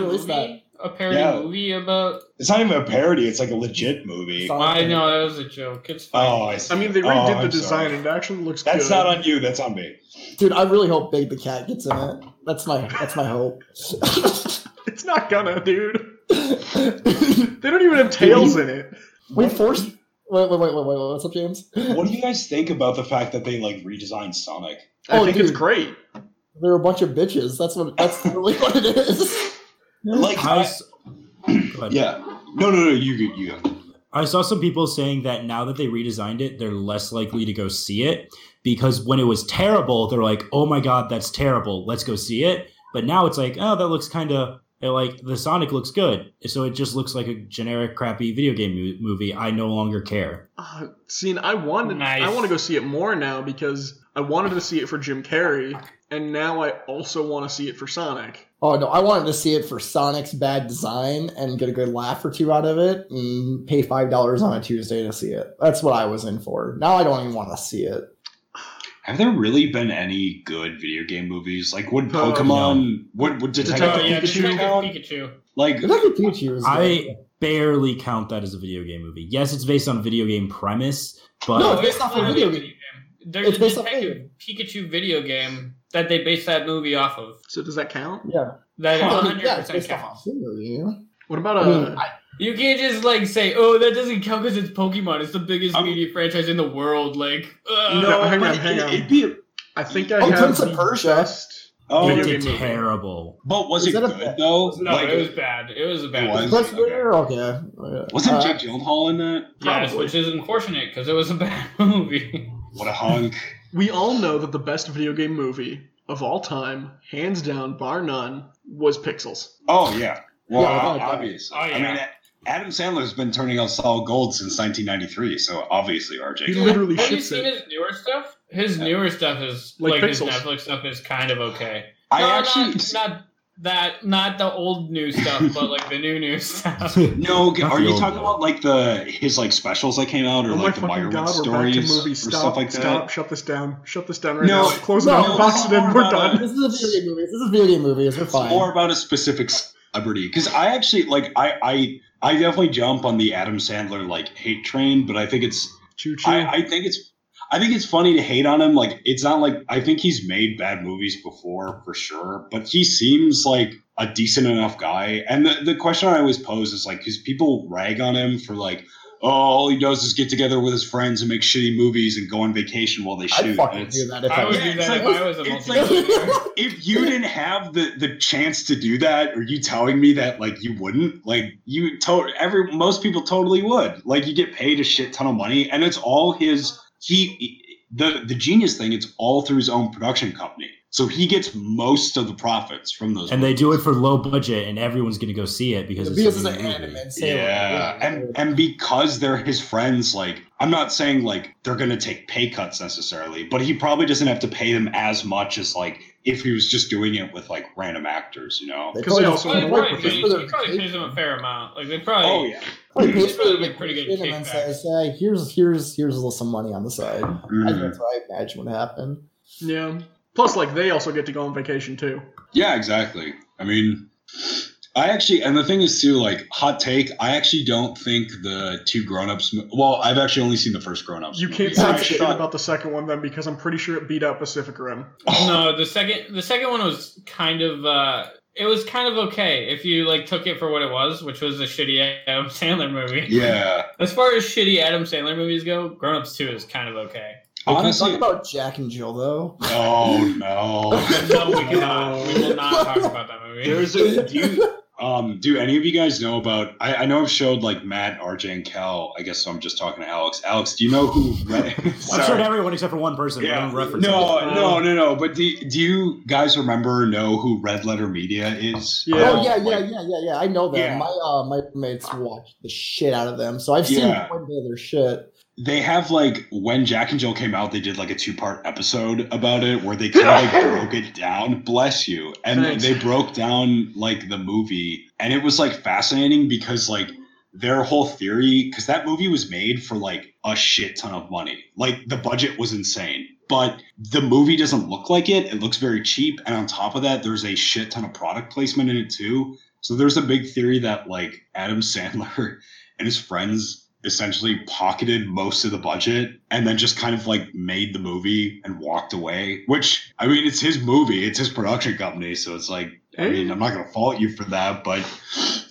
Speaker 3: a
Speaker 2: released
Speaker 3: movie? A parody
Speaker 4: Yeah.
Speaker 3: movie about.
Speaker 4: It's not even a parody; it's like a legit movie.
Speaker 3: I know that was a joke. It's oh, fine.
Speaker 4: Oh, I see.
Speaker 1: I mean, they
Speaker 4: Oh,
Speaker 1: redid
Speaker 4: I'm
Speaker 1: the design,
Speaker 4: sorry.
Speaker 1: and it actually looks good.
Speaker 4: That's
Speaker 1: good.
Speaker 4: not on you. That's on me.
Speaker 2: Dude, I really hope Big the Cat gets in it. That's my that's my hope. <laughs>
Speaker 1: It's not gonna, dude. <laughs> They don't even have tails in it.
Speaker 2: we forced. Wait, wait, wait, wait, wait, what's up, James?
Speaker 4: What do you guys think about the fact that they like redesigned Sonic?
Speaker 1: I
Speaker 2: Oh,
Speaker 1: think it's great.
Speaker 2: They're a bunch of bitches. That's what. That's really <laughs> what it is.
Speaker 4: Like,
Speaker 5: I,
Speaker 4: I-
Speaker 5: s- Go ahead.
Speaker 4: yeah. No, no, no. You, you, you. go.
Speaker 5: I saw some people saying that now that they redesigned it, they're less likely to go see it because when it was terrible, they're like, "Oh my god, that's terrible. Let's go see it." But now it's like, "Oh, that looks kind of like the Sonic looks good." So it just looks like a generic, crappy video game mo- movie. I no longer care.
Speaker 1: Uh, see, I want
Speaker 3: Nice.
Speaker 1: I want to go see it more now because I wanted to see it for Jim Carrey, and now I also want to see it for Sonic.
Speaker 2: Oh no, I wanted to see it for Sonic's bad design and get a good laugh or two out of it, and pay five dollars on a Tuesday to see it. That's what I was in for. Now I don't even want to see it.
Speaker 4: Have there really been any good video game movies? Like, would
Speaker 1: Uh,
Speaker 4: Pokemon, would, would Detective
Speaker 3: Oh, yeah,
Speaker 1: Pikachu
Speaker 3: Detective
Speaker 4: count?
Speaker 3: Pikachu.
Speaker 4: Like,
Speaker 2: Detective Pikachu is
Speaker 5: I barely count that as a video game movie. Yes, it's based on a video game premise, but
Speaker 2: No,
Speaker 3: No,
Speaker 2: it's based off a video
Speaker 3: game. There's
Speaker 2: It's
Speaker 3: a
Speaker 2: based off
Speaker 3: Detective Pikachu video game that they based that movie off of.
Speaker 1: So does that count?
Speaker 2: yeah,
Speaker 3: That
Speaker 2: Well,
Speaker 3: 100%
Speaker 2: yeah, it's based
Speaker 3: counts.
Speaker 2: off a movie.
Speaker 1: What about
Speaker 2: I
Speaker 1: uh?
Speaker 2: mean, I-
Speaker 3: You can't just like say, "Oh, that doesn't count because it's Pokemon. It's the biggest
Speaker 4: I'm-
Speaker 3: media franchise in the world." Like, ugh.
Speaker 1: No, hang on, hang
Speaker 4: it-
Speaker 1: on.
Speaker 4: It'd be,
Speaker 1: I think I
Speaker 2: Oh,
Speaker 1: have
Speaker 2: Prince of Persia.
Speaker 1: best.
Speaker 4: oh,
Speaker 5: it did terrible.
Speaker 4: but was
Speaker 2: Is
Speaker 4: it
Speaker 2: that
Speaker 4: good
Speaker 2: bad-
Speaker 4: though?
Speaker 3: no,
Speaker 4: like,
Speaker 3: it was bad. It was a bad.
Speaker 4: It was?
Speaker 3: movie.
Speaker 2: Best winner? Okay.
Speaker 4: wasn't
Speaker 2: Uh,
Speaker 4: Jake Gyllenhaal in that?
Speaker 3: Yes, which is unfortunate because it was a <laughs> bad movie.
Speaker 4: What a hunk!
Speaker 1: We all know that the best video game movie of all time, hands down, bar none, was Pixels.
Speaker 4: Oh yeah, Well,
Speaker 2: Yeah, without a doubt.
Speaker 4: obviously.
Speaker 3: Oh,
Speaker 4: I mean, Adam Sandler's been turning out solid gold since 1993, so obviously RJ.
Speaker 1: He literally
Speaker 3: Have you seen
Speaker 1: it.
Speaker 3: his newer stuff? His newer stuff is
Speaker 1: Like
Speaker 3: like, his Netflix stuff is kind of okay.
Speaker 4: I
Speaker 3: no,
Speaker 4: actually
Speaker 3: not, not that, not the old new stuff, but like the new new stuff. <laughs> <laughs>
Speaker 4: no.
Speaker 5: Not
Speaker 4: Are you talking
Speaker 5: one.
Speaker 4: about like the his like specials that came out, or
Speaker 1: Oh
Speaker 4: like the
Speaker 1: fucking
Speaker 4: Meyerowitz
Speaker 1: god, we're back to
Speaker 4: stories,
Speaker 1: movies.
Speaker 4: or
Speaker 1: Stop,
Speaker 4: stuff like
Speaker 1: stop,
Speaker 4: that?
Speaker 1: shut this down. Shut this down right
Speaker 4: No,
Speaker 1: now. Close it
Speaker 2: no,
Speaker 1: box it in, we're <laughs> done.
Speaker 4: no.
Speaker 2: This is a video game movie. This is a video game movies. We're
Speaker 4: It's
Speaker 2: fine.
Speaker 4: more about a specific celebrity because I actually like I I I definitely jump on the Adam Sandler like hate train, but I think it's
Speaker 1: Choo choo.
Speaker 4: I, I think it's I think it's funny to hate on him. Like it's not like I think he's made bad movies before for sure, but he seems like a decent enough guy. And the, the question I always pose is like, because people rag on him for like, oh, all he does is get together with his friends and make shitty movies and go on vacation while they
Speaker 2: I'd
Speaker 4: shoot.
Speaker 2: fucking
Speaker 4: And
Speaker 2: do that if
Speaker 3: I
Speaker 2: I
Speaker 3: would
Speaker 2: was.
Speaker 4: Yeah,
Speaker 3: do that
Speaker 4: like-
Speaker 3: if I was a
Speaker 4: it's like- if you didn't have the the chance to do that, are you telling me that like you wouldn't, like you told every most people totally would. Like you get paid a shit ton of money, and it's all his. He the the genius thing. It's all through his own production company, so he gets most of the profits from those.
Speaker 5: and they do it for low budget, and everyone's gonna go see it because it's,
Speaker 2: Because
Speaker 5: a
Speaker 2: it's an anime.
Speaker 5: movie.
Speaker 2: Sailor.
Speaker 4: Yeah, and and because they're his friends, like I'm not saying like they're gonna take pay cuts necessarily, but he probably doesn't have to pay them as much as like if he was just doing it with like random actors, you know?
Speaker 1: because they also
Speaker 2: just-
Speaker 3: Well,
Speaker 1: work
Speaker 3: probably
Speaker 1: with
Speaker 2: pays
Speaker 3: pays, he probably pays them a fair amount. Like they probably.
Speaker 4: Oh yeah.
Speaker 2: Probably pays
Speaker 3: It's
Speaker 2: for their
Speaker 3: pretty good
Speaker 2: vacation and then says, "Hey, here's here's here's a little some money on the side." I think
Speaker 4: Mhm.
Speaker 2: that's what I imagine would happen.
Speaker 1: yeah. Plus, like, they also get to go on vacation, too.
Speaker 4: Yeah, exactly. I mean, I actually, and the thing is too, like, hot take. I actually don't think the two grown-ups. Well, I've actually only seen the first grown-ups.
Speaker 1: You can't
Speaker 4: movie.
Speaker 1: say shit
Speaker 4: thought-
Speaker 1: about the second one, then, because I'm pretty sure it beat out Pacific Rim.
Speaker 3: No, the second the second one was kind of uh it was kind of okay if you like took it for what it was, which was a shitty Adam <laughs> Sandler movie.
Speaker 4: Yeah.
Speaker 3: As far as shitty Adam Sandler movies go, Grown Ups Two is kind of okay.
Speaker 2: Hey,
Speaker 4: Honestly,
Speaker 2: can talk about Jack and Jill though?
Speaker 4: oh no. <laughs>
Speaker 3: No, we cannot. We will not talk about that movie.
Speaker 4: There's a do you um do any of you guys know about I, I know I've showed like Matt, RJ, and Cal. I guess so I'm just talking to Alex. Alex, do you know who <laughs>
Speaker 5: I've showed everyone except for one person.
Speaker 4: Yeah.
Speaker 5: Yeah. Don't reference
Speaker 4: No,
Speaker 5: it.
Speaker 4: no, no, no. But do, do you guys remember or know who Red Letter Media is?
Speaker 1: Yeah.
Speaker 2: Oh
Speaker 4: Um,
Speaker 2: yeah, yeah,
Speaker 4: like-
Speaker 2: yeah, yeah, yeah. I know them.
Speaker 4: Yeah.
Speaker 2: My uh, my roommates watch the shit out of them, so I've seen
Speaker 4: Yeah.
Speaker 2: quite a bit of their shit.
Speaker 4: They have like when Jack and Jill came out, they did like a two part episode about it where they <laughs> kind of like broke it down. Bless you. And
Speaker 1: Thanks.
Speaker 4: they broke down like the movie, and it was like fascinating because like their whole theory, because that movie was made for like a shit ton of money. Like the budget was insane. But the movie doesn't look like it. It looks very cheap. And on top of that, there's a shit ton of product placement in it too. So there's a big theory that like Adam Sandler <laughs> and his friends essentially pocketed most of the budget and then just kind of like made the movie and walked away. Which I mean, it's his movie, it's his production company, so it's like I mean, I'm not gonna fault you for that, but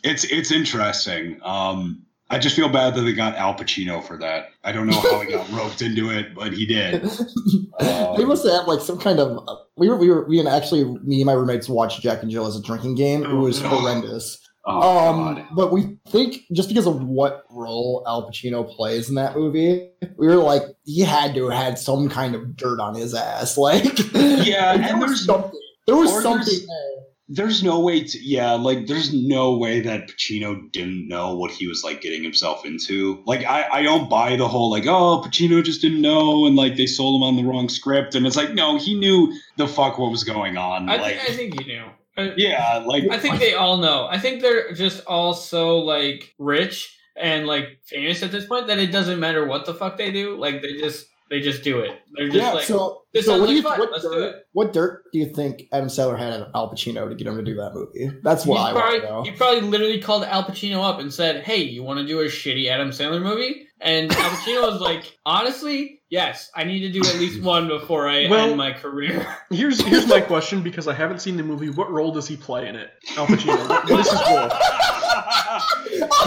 Speaker 4: it's it's interesting. Um, I just feel bad that they got Al Pacino for that. I don't know how he got <laughs> roped into it, but he did. <laughs>
Speaker 2: they must have like some kind of. We were we were we and actually me and my roommates watched Jack and Jill as a drinking game. It
Speaker 1: Oh,
Speaker 2: was horrendous.
Speaker 4: Oh,
Speaker 2: um,
Speaker 4: God.
Speaker 2: but we think just because of what role Al Pacino plays in that movie, we were like, he had to have had some kind of dirt on his ass. <laughs> Like,
Speaker 4: Yeah,
Speaker 2: there
Speaker 4: and
Speaker 2: was
Speaker 4: there's-
Speaker 2: something. There was something
Speaker 4: there's-
Speaker 2: there.
Speaker 4: There's no way to, yeah, like, there's no way that Pacino didn't know what he was, like, getting himself into. Like, I, I don't buy the whole, like, oh, Pacino just didn't know, and, like, they sold him on the wrong script. And it's like, no, he knew the fuck what was going on.
Speaker 3: I,
Speaker 4: like,
Speaker 3: think, I think you knew. I,
Speaker 4: yeah, like,
Speaker 3: I think they all know. I think they're just all so like rich and like famous at this point that it doesn't matter what the fuck they do. Like they just they just do it. They're just
Speaker 4: Yeah,
Speaker 3: like
Speaker 2: so,
Speaker 3: this
Speaker 2: so what do you
Speaker 3: fun.
Speaker 2: what
Speaker 3: Let's do
Speaker 2: dirt,
Speaker 3: it.
Speaker 2: what dirt do you think Adam Sandler had on Al Pacino to get him to do that movie? That's what I
Speaker 3: he,
Speaker 2: want to know.
Speaker 3: he probably literally called Al Pacino up and said, "Hey, you want to do a shitty Adam Sandler movie?" And Al Pacino was like, "Honestly, yes. I need to do at least one before I
Speaker 1: Well-
Speaker 3: end my career." <laughs>
Speaker 1: Here's here's my question because I haven't seen the movie. What role does he play in it? Al Pacino. What, what is his role?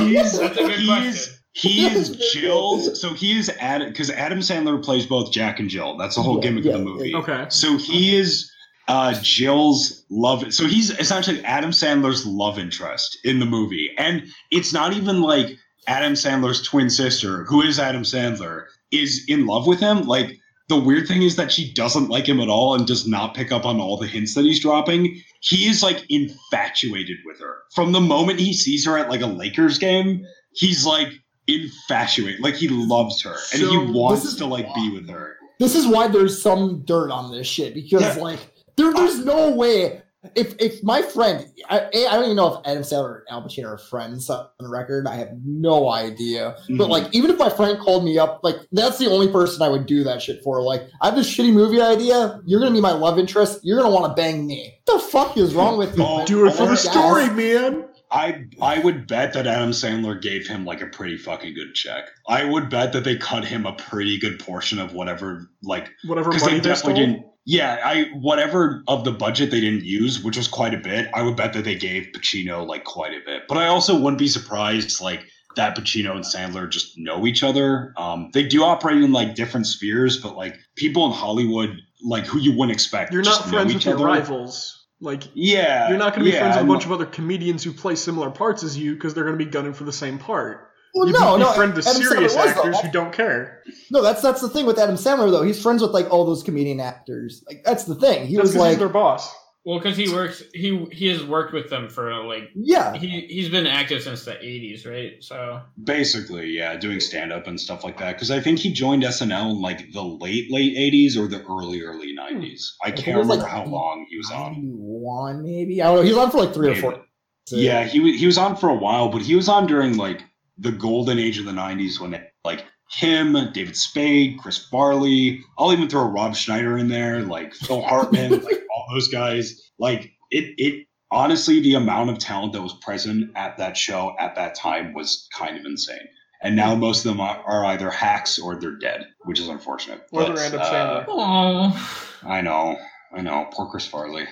Speaker 4: he's,
Speaker 3: That's a good
Speaker 4: he's,
Speaker 3: question.
Speaker 4: he is Jill's, so he is Adam, because Adam Sandler plays both Jack and Jill. That's the whole
Speaker 2: Yeah,
Speaker 4: gimmick
Speaker 2: yeah,
Speaker 4: of the movie.
Speaker 1: Okay.
Speaker 4: So he is uh, Jill's love. So he's essentially Adam Sandler's love interest in the movie, and it's not even like Adam Sandler's twin sister, who is Adam Sandler, is in love with him. Like the weird thing is that she doesn't like him at all and does not pick up on all the hints that he's dropping. he is like infatuated with her from the moment he sees her at like a Lakers game. He's like infatuated, like he loves her and
Speaker 1: So,
Speaker 4: he wants to like be with her.
Speaker 2: This is why there's some dirt on this shit because
Speaker 4: Yeah.
Speaker 2: like there, there's no way. If if my friend, I, I don't even know if Adam Sandler and Al Pacino are friends on the record. I have no idea. But
Speaker 4: Mhm.
Speaker 2: like, even if my friend called me up, like that's the only person I would do that shit for. Like, I have this shitty movie idea. You're gonna be my love interest. You're gonna want to bang me. What the fuck is wrong with you?
Speaker 4: Oh.
Speaker 1: Do it for the
Speaker 2: Guys,
Speaker 1: story, man.
Speaker 4: I I would bet that Adam Sandler gave him like a pretty fucking good check. I would bet that they cut him a pretty good portion of whatever like
Speaker 1: Whatever
Speaker 4: because
Speaker 1: money
Speaker 4: they
Speaker 1: they stole.
Speaker 4: definitely didn't. Yeah, I whatever of the budget they didn't use, which was quite a bit. I would bet that they gave Pacino like quite a bit. But I also wouldn't be surprised like that Pacino and Sandler just know each other. Um, they do operate in like different spheres, but like people in Hollywood, like who you wouldn't expect,
Speaker 1: You're
Speaker 4: just
Speaker 1: not friends with your
Speaker 4: other.
Speaker 1: rivals. Like
Speaker 4: Yeah,
Speaker 1: you're not going to be
Speaker 4: yeah,
Speaker 1: friends with a bunch of other comedians who play similar parts as you because they're going to be gunning for the same part.
Speaker 2: Well,
Speaker 1: you
Speaker 2: no,
Speaker 1: be,
Speaker 2: no.
Speaker 1: friend the
Speaker 2: Adam Sandler
Speaker 1: serious
Speaker 2: was, though.
Speaker 1: actors who don't care.
Speaker 2: No, that's that's the thing with Adam Sandler though. He's friends with like all those comedian actors. Like that's the thing. He
Speaker 1: That's
Speaker 2: was
Speaker 1: 'cause he's
Speaker 2: like,
Speaker 1: their boss.
Speaker 3: Well, because he works, he he has worked with them for like
Speaker 2: yeah,
Speaker 3: he he's been active since the '80s, right? So
Speaker 4: Basically, yeah, doing stand up and stuff like that. Because I think he joined SNL in like the late late '80s or the early early '90s. I
Speaker 2: think
Speaker 4: can't
Speaker 2: it
Speaker 4: remember
Speaker 2: like,
Speaker 4: how long he was on.
Speaker 2: one maybe. I don't know. He was on for like three or four.
Speaker 4: Yeah, he was he was on for a while, but he was on during like the golden age of the '90s when it, like him, David Spade, Chris Farley. I'll even throw Rob Schneider in there, like Phil Hartman, <laughs> like all those guys. Like it it honestly, the amount of talent that was present at that show at that time was kind of insane. And now most of them are, are either hacks or they're dead, which is unfortunate.
Speaker 1: Whether
Speaker 4: But,
Speaker 1: Adam
Speaker 4: uh,
Speaker 1: Sandler.
Speaker 4: I know, I know. Poor Chris Farley.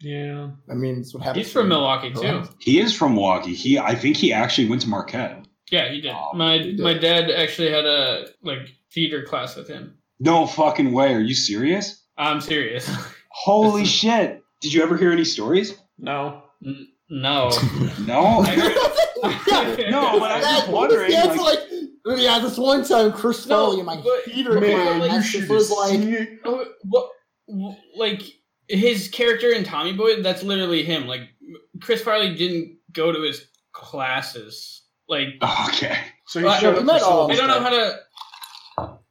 Speaker 1: Yeah.
Speaker 2: I mean, it's what happens.
Speaker 3: he's from Milwaukee too.
Speaker 4: He is from Milwaukee. He, I think, he actually went to Marquette.
Speaker 3: Yeah, he did.
Speaker 4: Oh,
Speaker 3: my
Speaker 2: he did.
Speaker 3: my dad actually had a like theater class with him.
Speaker 4: No fucking way. Are you serious?
Speaker 3: I'm serious. <laughs>
Speaker 4: Holy shit. Did you ever hear any stories?
Speaker 1: No.
Speaker 3: no. <laughs>
Speaker 4: No? <laughs>
Speaker 2: yeah,
Speaker 4: No, but I'm just wondering,
Speaker 2: Yeah, it's
Speaker 4: like-
Speaker 2: like, yeah, this one time Chris
Speaker 3: No,
Speaker 2: Farley in my
Speaker 3: but-
Speaker 2: theater
Speaker 1: Man, you
Speaker 2: class
Speaker 1: should
Speaker 2: just was like,
Speaker 1: like.
Speaker 3: Oh, what, wh- like his character in Tommy Boy? That's literally him. Like Chris Farley didn't go to his classes. Like <laughs>
Speaker 4: Okay.
Speaker 1: So he
Speaker 3: Well,
Speaker 1: showed
Speaker 2: we
Speaker 1: up
Speaker 2: met,
Speaker 1: for
Speaker 2: um,
Speaker 3: I don't know how to.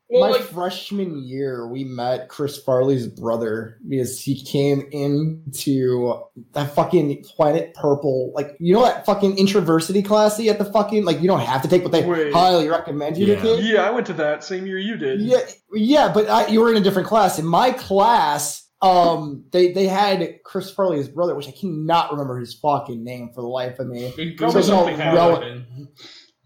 Speaker 3: Well,
Speaker 2: my
Speaker 3: like
Speaker 2: freshman year, we met Chris Farley's brother because he came into that fucking Planet Purple, like you know that fucking introversity class that you have to fucking like you don't have to take, but they
Speaker 1: Wait.
Speaker 2: highly recommend you
Speaker 5: Yeah.
Speaker 2: to take.
Speaker 1: Yeah, I went to that same year you did.
Speaker 2: Yeah, yeah, but I, you were in a different class. In my class, um, they they had Chris Farley's brother, which I cannot remember his fucking name for the life of me.
Speaker 1: Probably
Speaker 2: So,
Speaker 1: something
Speaker 2: no,
Speaker 1: happened.
Speaker 2: rel-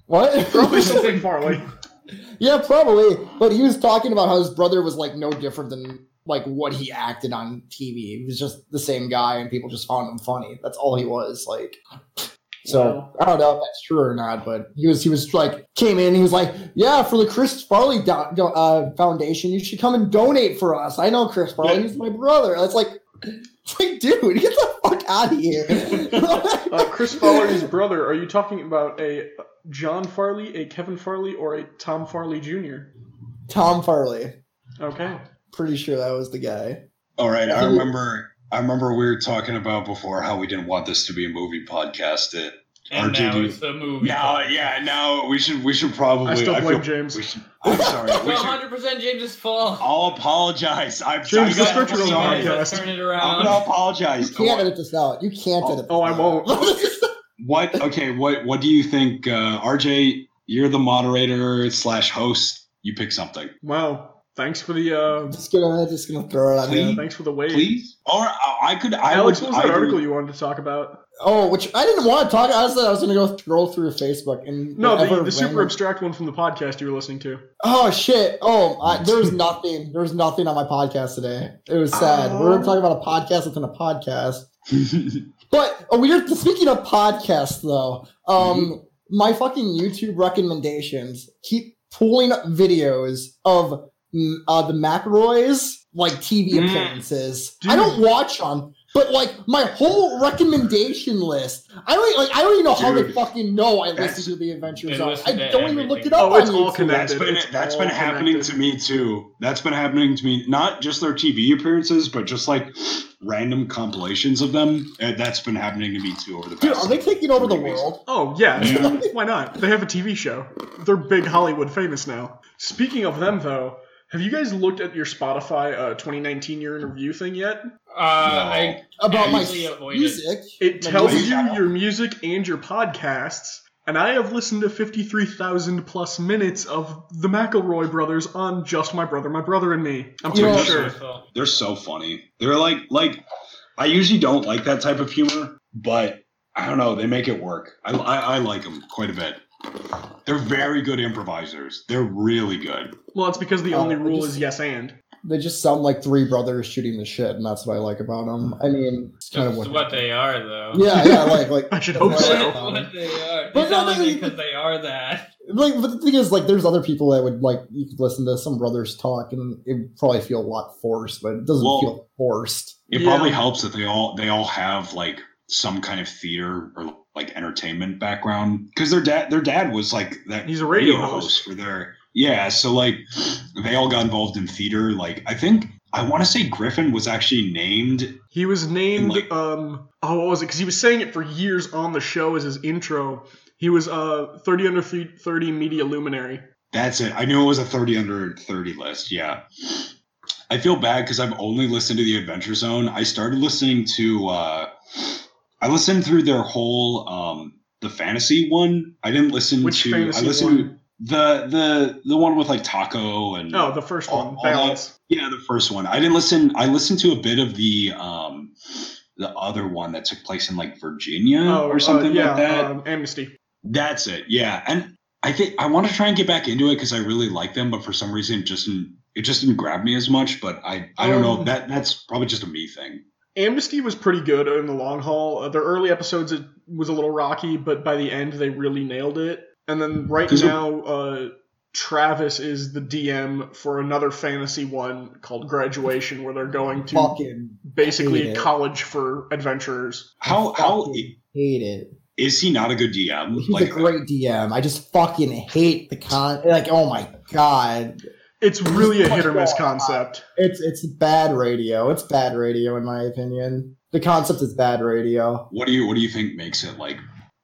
Speaker 2: What?
Speaker 1: Probably something Farley. <laughs>
Speaker 2: yeah, probably. But he was talking about how his brother was like no different than like what he acted on TV. He was just the same guy, and people just found him funny. That's all he was like. So
Speaker 1: Wow.
Speaker 2: I don't know if that's true or not, but he was he was like came in. He was like, "Yeah, for the Chris Farley do- do- uh, Foundation, you should come and donate for us. I know Chris Farley. He's my brother." It's like, it's like, dude, get the fuck out of here. <laughs> <laughs>
Speaker 1: Uh, Chris Farley's brother. Are you talking about a John Farley, a Kevin Farley, or a Tom Farley Jr.?
Speaker 2: Tom Farley.
Speaker 1: Okay.
Speaker 2: Pretty sure that was the guy.
Speaker 4: All right. I <laughs> remember. I remember we were talking about before how we didn't want this to be a movie podcast. It,
Speaker 3: and
Speaker 4: RJD.
Speaker 3: now it's a movie.
Speaker 4: now, yeah, now we should. We should probably.
Speaker 1: I still
Speaker 4: feel-
Speaker 1: blame James.
Speaker 4: We should, I'm sorry. We
Speaker 3: One hundred percent James's fault.
Speaker 4: I'll apologize. I'm
Speaker 1: James,
Speaker 4: sorry.
Speaker 1: the
Speaker 4: I'm sorry.
Speaker 1: the podcast.
Speaker 3: Turn it
Speaker 4: I'm
Speaker 3: around.
Speaker 4: gonna apologize.
Speaker 2: You can't edit this out. You can't
Speaker 4: Oh,
Speaker 2: edit. This
Speaker 1: oh, I won't. <laughs>
Speaker 4: What? Okay. What? What do you think, uh, RJ? You're the moderator slash host. You pick something,
Speaker 1: Wow. Thanks for the uh,
Speaker 2: just gonna just gonna throw it on
Speaker 4: Please?
Speaker 2: him.
Speaker 1: thanks for the wave.
Speaker 4: please. Or I, I could. I
Speaker 1: Alex,
Speaker 4: would.
Speaker 1: what was that
Speaker 4: I
Speaker 1: article
Speaker 4: would-
Speaker 1: you wanted to talk about?
Speaker 2: Oh, which I didn't want to talk. I said I was gonna go scroll through Facebook and
Speaker 1: No, the, the super abstract one from the podcast you were listening to.
Speaker 2: Oh shit! Oh, I, there was <laughs> nothing. There was nothing on my podcast today. It was sad. we
Speaker 1: Oh.
Speaker 2: were talking about a podcast within a podcast. <laughs> But oh, we're speaking of podcasts though. Um, my fucking YouTube recommendations keep pulling up videos of mm, uh, the McElroys like TV
Speaker 4: Mm.
Speaker 2: appearances.
Speaker 1: Dude.
Speaker 2: I don't watch them, But like my whole recommendation list, I don't like. I don't even know how they fucking know I listened to the Adventure
Speaker 3: They
Speaker 2: Zone. I don't even look it up.
Speaker 1: Oh, it's
Speaker 2: on
Speaker 1: all
Speaker 2: YouTube.
Speaker 1: connected.
Speaker 4: That's been
Speaker 1: It's
Speaker 4: that's
Speaker 1: all
Speaker 4: been happening
Speaker 1: connected.
Speaker 4: to me too. That's been happening to me. Not just their TV appearances, but just like random compilations of them. And that's been happening to me too over the past.
Speaker 2: Dude, are they taking over the
Speaker 4: three weeks.
Speaker 2: world?
Speaker 1: Oh yeah,
Speaker 4: Yeah. <laughs>
Speaker 1: why not? They have a TV show. They're big Hollywood famous now. Speaking of them, though, have you guys looked at your Spotify uh, 2019 year in review thing yet?
Speaker 3: Uh, I
Speaker 2: About my
Speaker 3: usually avoid it.
Speaker 2: music.
Speaker 1: It
Speaker 2: My
Speaker 1: tells
Speaker 2: music
Speaker 1: you
Speaker 2: channel.
Speaker 1: your music and your podcasts, and I have listened to 53,000 plus minutes of the McElroy brothers on just my brother, my brother, and me. I'm pretty
Speaker 2: know-
Speaker 1: sure.
Speaker 4: They're so funny. They're like like I usually don't like that type of humor, but I don't know. They make it work. I I, I like them quite a bit. They're very good improvisers. They're really good.
Speaker 1: Well, it's because the
Speaker 2: Oh,
Speaker 1: only
Speaker 2: I
Speaker 1: rule
Speaker 2: just-
Speaker 1: is yes and.
Speaker 2: They just sound like three brothers shooting the shit, and that's what I like about them. I mean, it's kind of what.
Speaker 3: what they are, though.
Speaker 2: yeah, yeah, like like. <laughs>
Speaker 1: I should hope so.
Speaker 2: like
Speaker 3: That's
Speaker 2: about 'em.
Speaker 3: what they are. They
Speaker 2: But no,
Speaker 3: sound like
Speaker 2: they-
Speaker 3: because they are that.
Speaker 2: Like, but the thing is, like, there's other people that would like you could listen to some brothers talk, and it would probably feel a lot forced, but it doesn't
Speaker 4: Well-
Speaker 2: feel forced.
Speaker 4: It
Speaker 1: Yeah.
Speaker 4: probably helps that they all they all have like some kind of theater or like entertainment background because their dad their dad was like that.
Speaker 1: He's a radio host.
Speaker 4: for their yeah. So like they all got involved in theater. Like I think I want to say Griffin was actually named.
Speaker 1: He was named,
Speaker 4: Like-
Speaker 1: um, oh, what was it? Because he was saying it for years on the show as his intro. He was uh 30 under 30 media luminary.
Speaker 4: That's it. I knew it was a thirty under thirty list. Yeah. I feel bad because I've only listened to the Adventure Zone. I started listening to. uh I listened through their whole um the fantasy one. I didn't listen
Speaker 1: Which
Speaker 4: to. I listened to
Speaker 1: one?
Speaker 4: The the the one with like Taako and
Speaker 1: Oh, the first
Speaker 4: all-
Speaker 1: one, Balance.
Speaker 4: yeah, the first one. I didn't listen. I listened to a bit of the um the other one that took place in like Virginia
Speaker 1: Oh,
Speaker 4: or something
Speaker 1: uh, yeah,
Speaker 4: like that.
Speaker 1: Um, Amnesty.
Speaker 4: That's it. Yeah, and I think I want to try and get back into it because I really like them, but for some reason, it just didn't, it just didn't grab me as much. But I I don't know
Speaker 1: Um,
Speaker 4: that that's probably just a me thing.
Speaker 1: Amnesty was pretty good in the long haul. Uh, their early episodes it was a little rocky, but by the end they really nailed it. And then right now, uh, Travis is the DM for another fantasy one called Graduation, where they're going to
Speaker 2: Fucking
Speaker 1: basically
Speaker 2: hate it.
Speaker 1: college for adventurers.
Speaker 4: How how
Speaker 2: fucking hate it.
Speaker 4: is he not a good DM?
Speaker 2: He's
Speaker 4: like
Speaker 2: a great DM. I just fucking hate the con. Like, oh my god,
Speaker 1: It's really a hit or miss concept.
Speaker 2: it's it's bad radio. It's bad radio in my opinion. The concept is bad radio.
Speaker 4: What do you what do you think makes it like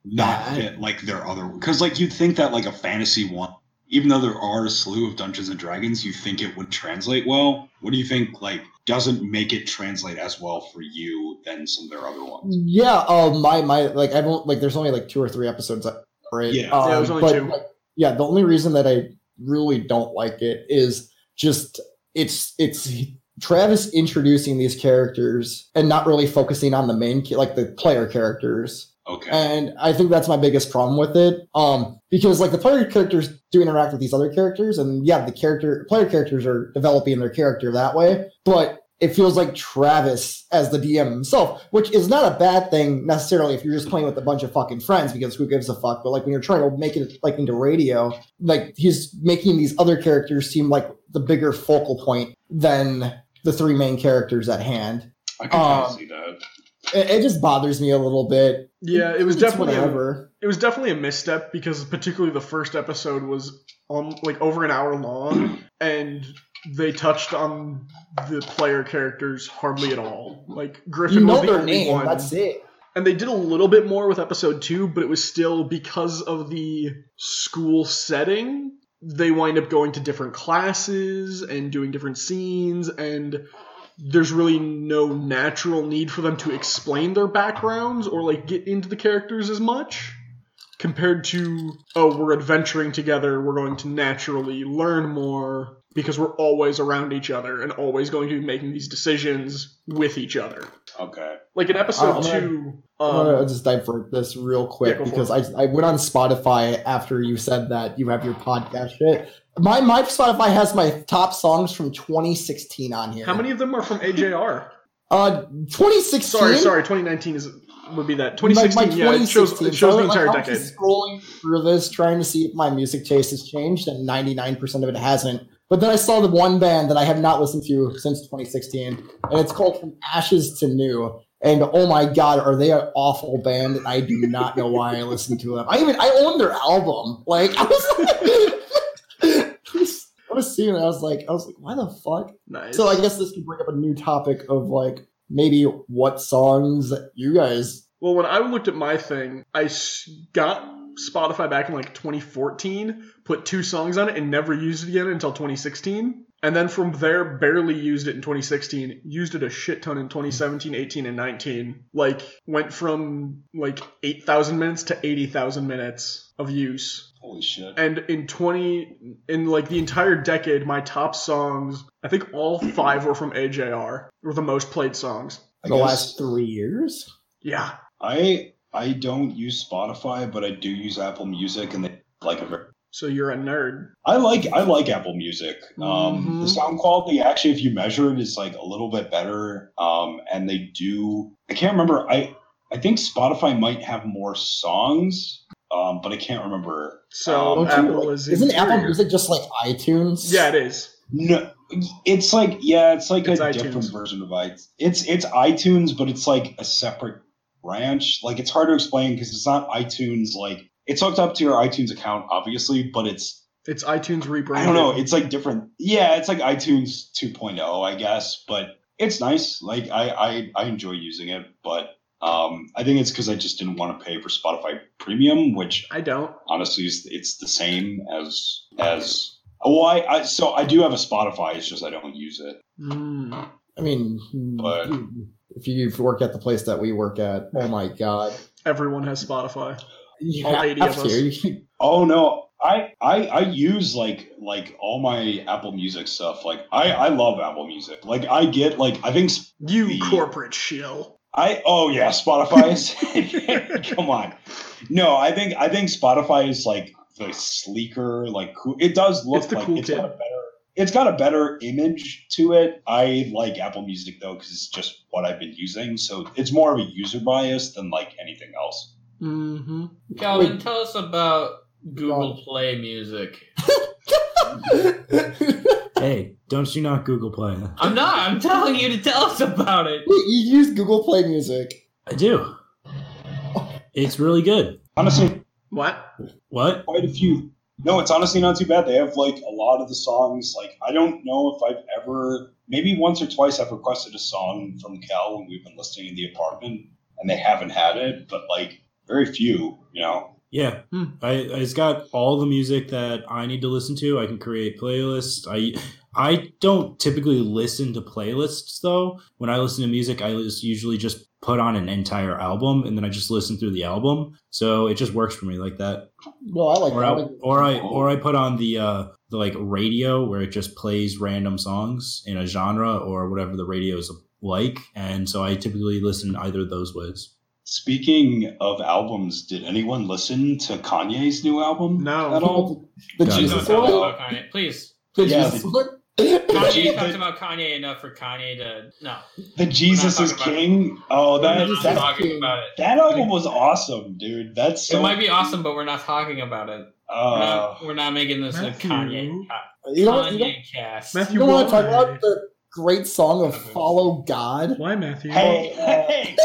Speaker 4: not
Speaker 2: Bad.
Speaker 4: fit like their other? Because like you'd think that like a fantasy one, even though there are a slew of Dungeons and Dragons, you think it would translate well. What do you think like doesn't make it translate as well for you than some of their other ones?
Speaker 2: Yeah. Um. My my like I don't like. There's only like two or three episodes for it.
Speaker 4: Yeah.
Speaker 2: Um,
Speaker 1: Yeah, there's only
Speaker 2: but,
Speaker 1: two.
Speaker 2: like, yeah. The only reason that I really don't like it is just it's it's Travis introducing these characters and not really focusing on the main like the player characters.
Speaker 4: Okay.
Speaker 2: and I think that's my biggest problem with it. Um, because like the player characters do interact with these other characters, and yeah, the character player characters are developing their character that way. But it feels like Travis as the DM himself, which is not a bad thing necessarily if you're just playing with a bunch of fucking friends, because who gives a fuck? But like when you're trying to make it like into radio, like he's making these other characters seem like the bigger focal point than the three main characters at hand.
Speaker 4: I can kind of
Speaker 2: um,
Speaker 4: see that.
Speaker 2: It, it just bothers me a little bit.
Speaker 1: Yeah, it was
Speaker 2: It's
Speaker 1: definitely a, it was definitely a misstep because particularly the first episode was um like over an hour long and they touched on the player characters hardly at all. Like Griffin
Speaker 2: you know
Speaker 1: was the only
Speaker 2: name.
Speaker 1: one.
Speaker 2: That's it.
Speaker 1: And they did a little bit more with episode two, but it was still because of the school setting. They wind up going to different classes and doing different scenes, and there's really no natural need for them to explain their backgrounds or like get into the characters as much. Compared to, oh, we're adventuring together, we're going to naturally learn more because we're always around each other and always going to be making these decisions with each other.
Speaker 4: Okay.
Speaker 1: Like in episode
Speaker 2: I'm gonna-
Speaker 1: two,
Speaker 2: I'm gonna
Speaker 1: um,
Speaker 2: just divert this real quick
Speaker 1: yeah,
Speaker 2: because I, I went on Spotify after you said that you have your podcast shit. My my Spotify has my top songs from 2016 on here.
Speaker 1: how many of them are from AJR? <laughs>
Speaker 2: Uh, 2016.
Speaker 1: Sorry, sorry, 2019 is would be that.
Speaker 2: My- my
Speaker 1: 2016, yeah, it shows, it shows
Speaker 2: So,
Speaker 1: the
Speaker 2: like,
Speaker 1: entire
Speaker 2: was
Speaker 1: decade.
Speaker 2: scrolling through this, trying to see if my music taste has changed, and 99% of it hasn't. But then I saw the one band that I have not listened to since 2016, and it's called From Ashes to New. And oh my god, are they an awful band? And I do not know why I listened to them. I even I own their album. Like I was, was seeing it. I was like, I was like, why the fuck?
Speaker 1: Nice.
Speaker 2: So I guess this could bring up a new topic of like maybe what songs you guys.
Speaker 1: Well, when I looked at my thing, I got Spotify back in like 2014, put two songs on it, and never used it again until 2016. And then from there, barely used it in 2016. Used it a shit ton in 2017, 18, and 19. Like, went from like 8,000 minutes to 80,000 minutes of use.
Speaker 4: Holy shit.
Speaker 1: And in 20, in like the entire decade, my top songs, I think all five were from AJR, were the most played songs.
Speaker 4: I
Speaker 2: The
Speaker 4: guess
Speaker 2: last three years.
Speaker 1: Yeah.
Speaker 4: I I don't use Spotify, but I do use Apple Music, and they like a very.
Speaker 1: So you're a nerd.
Speaker 4: I like I like Apple Music. Um,
Speaker 1: Mhm.
Speaker 4: The sound quality, actually, if you measure it, is like a little bit better. Um, and they do. I can't remember. I I think Spotify might have more songs, um, but I can't remember.
Speaker 1: So
Speaker 4: Um,
Speaker 1: Apple is
Speaker 2: Isn't Apple
Speaker 1: inferior.
Speaker 2: Music just like iTunes?
Speaker 1: Yeah, it is.
Speaker 4: No, it's like yeah, it's like
Speaker 1: It's
Speaker 4: a
Speaker 1: iTunes.
Speaker 4: different version of iTunes. It's it's iTunes, but it's like a separate branch. Like it's hard to explain because it's not iTunes. Like it's hooked up to your iTunes account, obviously, but it's
Speaker 1: It's iTunes rebranded.
Speaker 4: I don't know. It's like different. Yeah, it's like iTunes 2.0, I guess, but it's nice. Like I I, I enjoy using it, but um, I think it's because I just didn't want to pay for Spotify Premium, which
Speaker 1: I don't.
Speaker 4: honestly is it's the same as as. Oh, I, I so I do have a Spotify. It's just I don't use it.
Speaker 1: Mm.
Speaker 2: I mean,
Speaker 4: But-
Speaker 2: if you work at the place that we work at, oh my god,
Speaker 1: Everyone has Spotify.
Speaker 2: you
Speaker 1: All 80 of us. <laughs>
Speaker 4: Oh no, I I I use like like all my Apple Music stuff. Like I I love Apple Music. Like I get like I think s-
Speaker 1: You
Speaker 4: The-
Speaker 1: corporate shill.
Speaker 4: I oh yeah, Spotify is <laughs> come on. No, I think I think Spotify is like the sleeker, like cool. It does look
Speaker 1: It's
Speaker 4: like
Speaker 1: cool
Speaker 4: it's
Speaker 1: kid.
Speaker 4: got a better it's got a better image to it. I like Apple Music though because it's just what I've been using. So it's more of a user bias than like anything else.
Speaker 1: Mm-hmm.
Speaker 3: Calvin,
Speaker 2: Wait.
Speaker 3: tell us about Google
Speaker 2: God.
Speaker 3: Play Music. <laughs>
Speaker 5: Hey, don't you not Google Play?
Speaker 3: I'm not. I'm telling you to tell us about it.
Speaker 2: Wait, you use Google Play Music.
Speaker 5: I do. It's really good.
Speaker 4: Honestly,
Speaker 1: What?
Speaker 5: What?
Speaker 4: quite a few. No, it's honestly not too bad. They have like a lot of the songs. Like I don't know if I've ever, maybe once or twice, I've requested a song from Cal when we've been listening in the apartment, and they haven't had it. But like very few, you know.
Speaker 5: Yeah,
Speaker 1: Hmm.
Speaker 5: I it's got all the music that I need to listen to. I can create playlists. I I don't typically listen to playlists though. When I listen to music, I just usually just put on an entire album and then I just listen through the album. So it just works for me like that.
Speaker 2: Well, I like
Speaker 5: Or
Speaker 2: that.
Speaker 5: I,
Speaker 2: I like-
Speaker 5: or I or I put on the uh the like radio where it just plays random songs in a genre or whatever the radio is like, and so I typically listen either of those ways.
Speaker 4: Speaking of albums, did anyone listen to Kanye's new album
Speaker 1: No.
Speaker 4: at all?
Speaker 2: the
Speaker 5: God,
Speaker 3: Please
Speaker 2: Jesus
Speaker 3: don't talk
Speaker 2: one.
Speaker 3: about Kanye. Please.
Speaker 2: The
Speaker 4: Yeah,
Speaker 2: Jesus
Speaker 4: the-
Speaker 2: one.
Speaker 3: Kanye talked about Kanye enough for Kanye to no.
Speaker 4: The Jesus is King. Oh,
Speaker 3: We're
Speaker 4: that
Speaker 3: not
Speaker 2: that-
Speaker 3: talking about it.
Speaker 4: that album was awesome, dude. That's so.
Speaker 3: it might be awesome, but we're not talking about it. We're,
Speaker 4: uh,
Speaker 3: not, we're not making this
Speaker 1: Matthew.
Speaker 3: a Kanye
Speaker 2: You know, you know,
Speaker 3: Kanye cast.
Speaker 1: Matthew-
Speaker 2: you know what I'm talking
Speaker 1: Why?
Speaker 2: about? The great song of "Follow God."
Speaker 1: Why, Matthew?
Speaker 4: hey, hey, hey!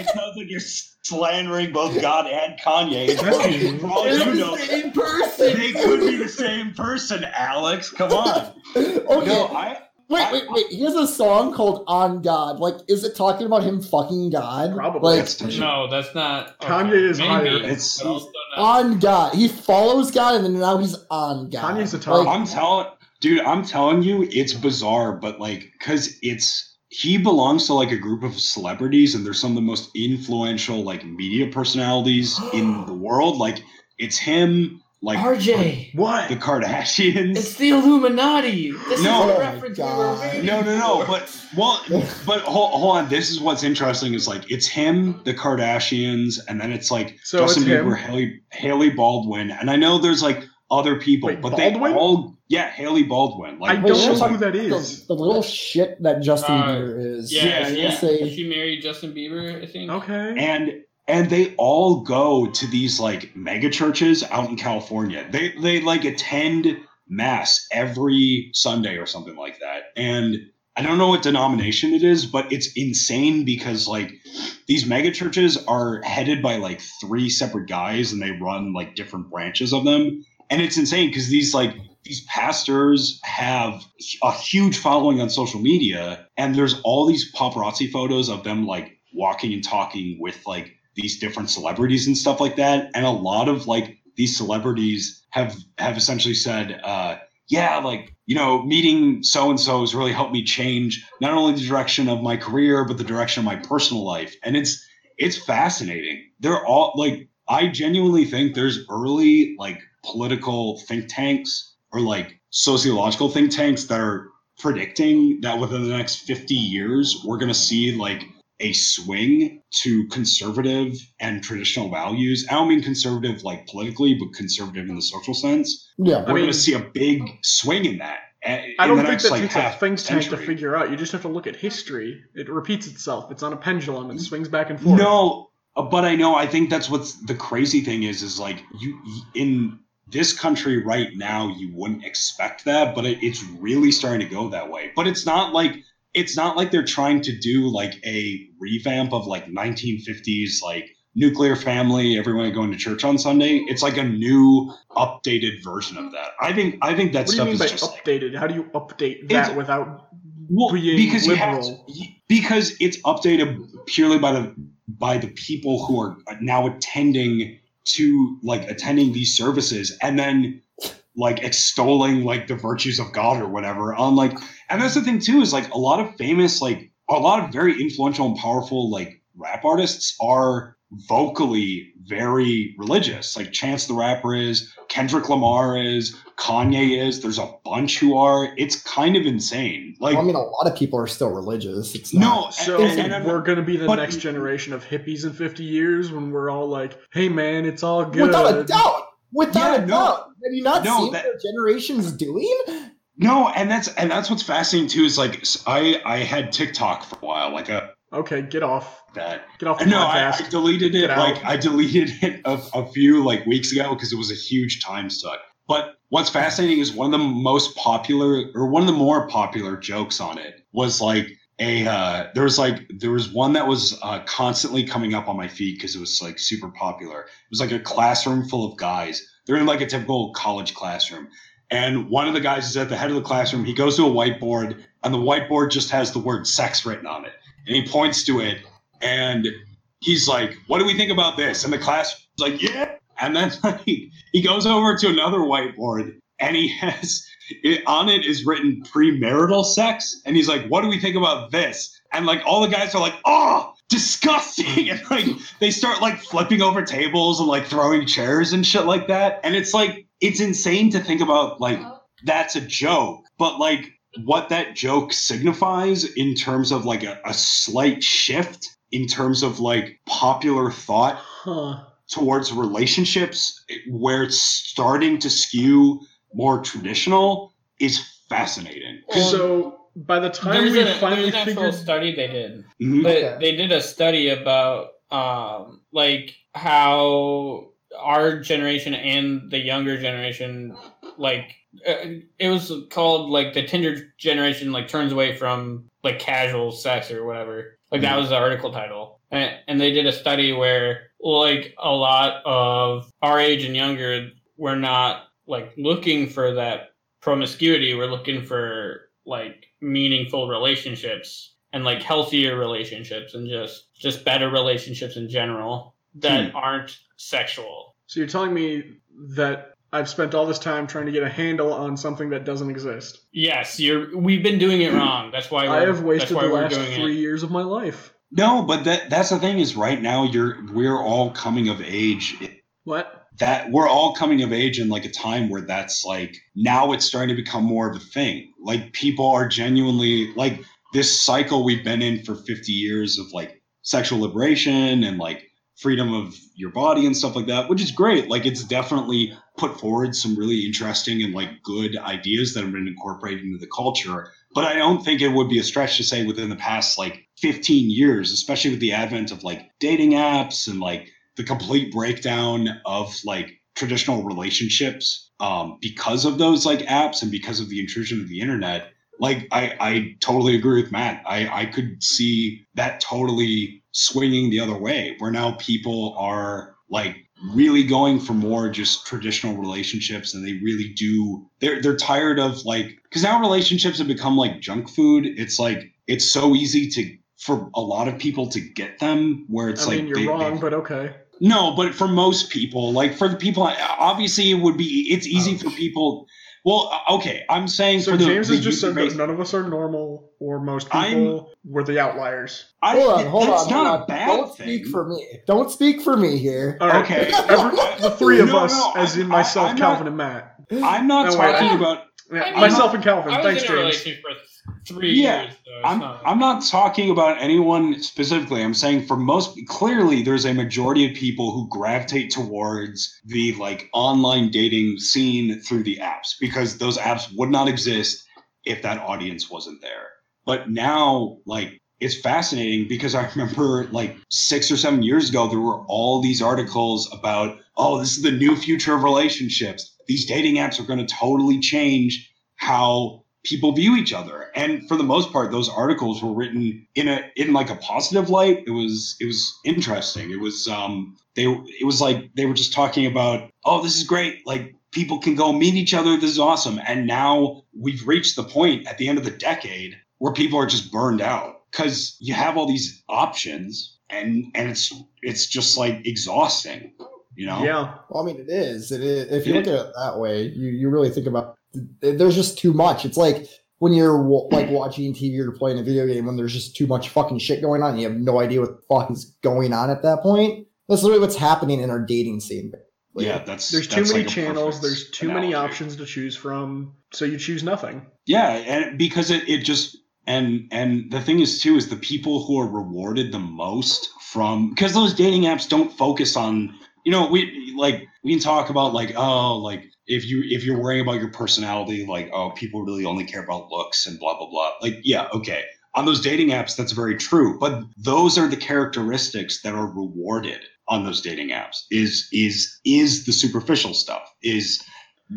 Speaker 4: It sounds like you're slandering both God and Kanye.
Speaker 1: Matthew.
Speaker 4: For all
Speaker 3: They're the
Speaker 4: know,
Speaker 3: same person.
Speaker 4: they could be the same person, Alex. Come on.
Speaker 2: Okay,
Speaker 4: No, I.
Speaker 2: wait, wait, wait. He has a song called "On God." Like, is it talking about him fucking God?
Speaker 1: Probably.
Speaker 2: Like,
Speaker 4: It's.
Speaker 3: No, that's not.
Speaker 1: Kanye is
Speaker 3: maybe,
Speaker 1: higher.
Speaker 4: It's-
Speaker 3: but also not.
Speaker 2: on God. He follows God, and then now he's on God.
Speaker 1: Kanye's the top.
Speaker 2: Like,
Speaker 4: I'm telling, dude, I'm telling you, it's bizarre, but like, cause it's he belongs to like a group of celebrities, and they're some of the most influential like media personalities in <gasps> the world. Like, it's him, like
Speaker 3: RJ.
Speaker 1: what?
Speaker 4: the Kardashians.
Speaker 3: It's the Illuminati. This
Speaker 4: No.
Speaker 3: is
Speaker 2: Oh
Speaker 3: a
Speaker 2: my
Speaker 3: reference we were
Speaker 4: no, no, no. But well, <laughs> but hold, hold on. This is what's interesting is like it's him, the Kardashians, and then it's like
Speaker 1: So
Speaker 4: Justin
Speaker 1: it's?
Speaker 4: Bieber, Hailey, Hailey Baldwin, and I know there's like other people,
Speaker 1: Wait,
Speaker 4: but
Speaker 1: Baldwin?
Speaker 4: they all yeah, Hailey Baldwin. Like
Speaker 1: I don't know who that is.
Speaker 2: the, the little shit that Justin
Speaker 3: Uh,
Speaker 2: Bieber is.
Speaker 3: Yeah,
Speaker 4: Yeah,
Speaker 2: I
Speaker 3: yeah.
Speaker 2: say-
Speaker 3: She married Justin Bieber, I think.
Speaker 1: Okay.
Speaker 4: and and they all go to these like mega churches out in California. They they like attend mass every Sunday or something like that. And I don't know what denomination it is, but it's insane because like these mega churches are headed by like three separate guys and they run like different branches of them. And it's insane because these like these pastors have a huge following on social media and there's all these paparazzi photos of them like walking and talking with like these different celebrities and stuff like that. And a lot of like these celebrities have have essentially said, uh, yeah, like, you know, meeting so and so has really helped me change not only the direction of my career, but the direction of my personal life. And it's it's fascinating. They're all like I genuinely think there's early like political think tanks or like sociological think tanks that are predicting that within the next 50 years we're going to see like a swing to conservative and traditional values. I don't mean conservative like politically, but conservative in the social sense.
Speaker 2: Yeah.
Speaker 4: We're
Speaker 1: mean-
Speaker 4: going to see a big swing in that. a-
Speaker 1: I
Speaker 4: in
Speaker 1: don't think
Speaker 4: next,
Speaker 1: that
Speaker 4: like,
Speaker 1: takes a
Speaker 4: half
Speaker 1: think tank to figure out. You just have to look at history. It repeats itself. It's on a pendulum and swings back and forth.
Speaker 4: No, uh, but I know. I think that's what's the crazy thing is. Is like you in this country right now, you wouldn't expect that, but it, it's really starting to go that way. But it's not like it's not like they're trying to do like a revamp of like 1950s like nuclear family everyone going to church on sunday it's like a new updated version of that i think i think that
Speaker 1: What do you
Speaker 4: stuff
Speaker 1: mean
Speaker 4: is
Speaker 1: by
Speaker 4: just like,
Speaker 1: updated? How do you update that without
Speaker 4: well, because you have to, because it's updated purely by the by the people who are now attending to like attending these services and then like extolling like the virtues of God or whatever on like and that's the thing too is like a lot of famous like a lot of very influential and powerful like rap artists are vocally very religious like Chance the Rapper is Kendrick Lamar is Kanye is there's a bunch who are it's kind of insane like
Speaker 2: Well, I mean, a lot of people are still religious. It's
Speaker 4: no
Speaker 2: not,
Speaker 1: So
Speaker 4: and- and
Speaker 1: we're gonna be the
Speaker 4: but-
Speaker 1: next generation of hippies in 50 years when we're all like, "Hey man, it's all good."
Speaker 2: without a doubt. Without
Speaker 4: Yeah,
Speaker 2: a
Speaker 4: no.
Speaker 2: doubt. Have you not
Speaker 4: No,
Speaker 2: seen
Speaker 4: that-
Speaker 2: what generations doing?
Speaker 4: No, and that's and that's what's fascinating too. Is like I I had TikTok for a while, like a
Speaker 1: Okay, get off.
Speaker 4: that.
Speaker 1: Get off
Speaker 4: No, I. I deleted it. Like I deleted it a, a few like weeks ago because it was a huge time suck. But what's fascinating is one of the most popular or one of the more popular jokes on it was like a uh, there was like there was one that was uh, constantly coming up on my feed because it was like super popular. It was like a classroom full of guys. They're in like a typical college classroom. And one of the guys is at the head of the classroom. He goes to a whiteboard, and the whiteboard just has the word sex written on it. And he points to it, and he's like, "What do we think about this?" And the class is like, "Yeah." And then <laughs> like, he goes over to another whiteboard, and he has it, on it is written premarital sex, and he's like, "What do we think about this?" And like all the guys are like, "Oh, disgusting!" <laughs> And like they start like flipping over tables and like throwing chairs and shit like that. And it's like it's insane to think about like that's a joke, but like what that joke signifies in terms of like a, a slight shift in terms of like popular thought
Speaker 1: Huh.
Speaker 4: towards relationships where it's starting to skew more traditional is fascinating.
Speaker 3: Well,
Speaker 1: so by the time
Speaker 3: There's,
Speaker 1: we
Speaker 3: a,
Speaker 1: finally
Speaker 3: there's an actual study they did.
Speaker 4: Mhm.
Speaker 3: But
Speaker 2: Okay.
Speaker 3: they did a study about um, like how our generation and the younger generation, like uh, it was called like the Tinder generation, like turns away from like casual sex or whatever. Like that was the article title, and, and they did a study where like a lot of our age and younger, we're not like looking for that promiscuity. We're looking for like meaningful relationships and like healthier relationships and just just better relationships in general that aren't sexual.
Speaker 1: so you're telling me that I've spent all this time trying to get a handle on something that doesn't exist.
Speaker 3: Yes, you're. We've been doing it wrong. That's why
Speaker 1: I
Speaker 3: we're,
Speaker 1: have wasted the last three
Speaker 3: it.
Speaker 1: years of my life.
Speaker 4: No, but that that's the thing is right now you're we're all coming of age
Speaker 1: What?
Speaker 4: that we're all coming of age in like a time where that's like now it's starting to become more of a thing. Like people are genuinely like this cycle we've been in for 50 years of like sexual liberation and like freedom of your body and stuff like that, which is great. Like it's definitely put forward some really interesting and like good ideas that have been incorporated into the culture. But I don't think it would be a stretch to say within the past like 15 years, especially with the advent of like dating apps and like the complete breakdown of like traditional relationships um, because of those like apps and because of the intrusion of the internet like I, I totally agree with Matt. I, I could see that totally swinging the other way, where now people are like really going for more just traditional relationships, and they really do. They're they're tired of like because now relationships have become like junk food. It's like it's so easy to for a lot of people to get them where it's
Speaker 1: I
Speaker 4: like
Speaker 1: mean, you're
Speaker 4: they-
Speaker 1: wrong,
Speaker 4: they-
Speaker 1: but okay.
Speaker 4: no, but for most people, like for the people, obviously it would be. It's easy for people. Well, uh, okay, I'm saying
Speaker 1: So
Speaker 4: for the,
Speaker 1: James
Speaker 4: the
Speaker 1: has just said that none of us are normal, or most
Speaker 4: I'm-
Speaker 1: people were the outliers.
Speaker 4: I,
Speaker 2: Hold on, hold
Speaker 4: that's
Speaker 2: on,
Speaker 4: not
Speaker 2: hold
Speaker 4: a
Speaker 2: on.
Speaker 4: bad
Speaker 2: Don't
Speaker 4: thing.
Speaker 2: speak for me. Don't speak for me here.
Speaker 1: All right,
Speaker 4: Okay.
Speaker 1: every, the three of
Speaker 4: No,
Speaker 1: us,
Speaker 4: no,
Speaker 1: as
Speaker 4: I-
Speaker 1: in myself,
Speaker 4: I-
Speaker 1: Calvin,
Speaker 4: not-
Speaker 1: and Matt.
Speaker 4: I'm not
Speaker 1: No,
Speaker 4: talking
Speaker 3: I-
Speaker 4: about.
Speaker 1: Yeah,
Speaker 3: I mean,
Speaker 1: myself and Calvin.
Speaker 3: I was
Speaker 1: Thanks,
Speaker 3: in a
Speaker 1: James.
Speaker 3: relationship for three
Speaker 4: Yeah,
Speaker 3: years. So
Speaker 4: I'm
Speaker 3: not,
Speaker 4: I'm not talking about anyone specifically. I'm saying for most clearly there's a majority of people who gravitate towards the like online dating scene through the apps because those apps would not exist if that audience wasn't there. But now like it's fascinating because I <laughs> remember like 6 or 7 years ago there were all these articles about oh this is the new future of relationships. These dating apps are going to totally change how people view each other. And for the most part those articles were written in a in like a positive light. It was it was interesting. It was um they it was like they were just talking about oh this is great. Like people can go meet each other. This is awesome. And now we've reached the point at the end of the decade where people are just burned out because you have all these options and and it's it's just like exhausting you know
Speaker 1: Yeah,
Speaker 2: Well, I mean, it is. It is. If you
Speaker 4: Yeah.
Speaker 2: look at it that way, you, you really think about. There's just too much. It's like when you're like watching TV or playing a video game when there's just too much fucking shit going on. And you have no idea what the fuck is going on at that point. That's literally what's happening in our dating scene. Like,
Speaker 4: yeah that's
Speaker 1: there's too
Speaker 4: that's
Speaker 1: many
Speaker 4: like
Speaker 1: channels. There's too many options to choose from, so you choose nothing.
Speaker 4: Yeah, and because it, it just and and the thing is too is the people who are rewarded the most from because those dating apps don't focus on you know we like we can talk about like oh like if you if you're worrying about your personality like oh people really only care about looks and blah blah blah. Like yeah okay. On those dating apps that's very true but those are the characteristics that are rewarded on those dating apps is is is the superficial stuff is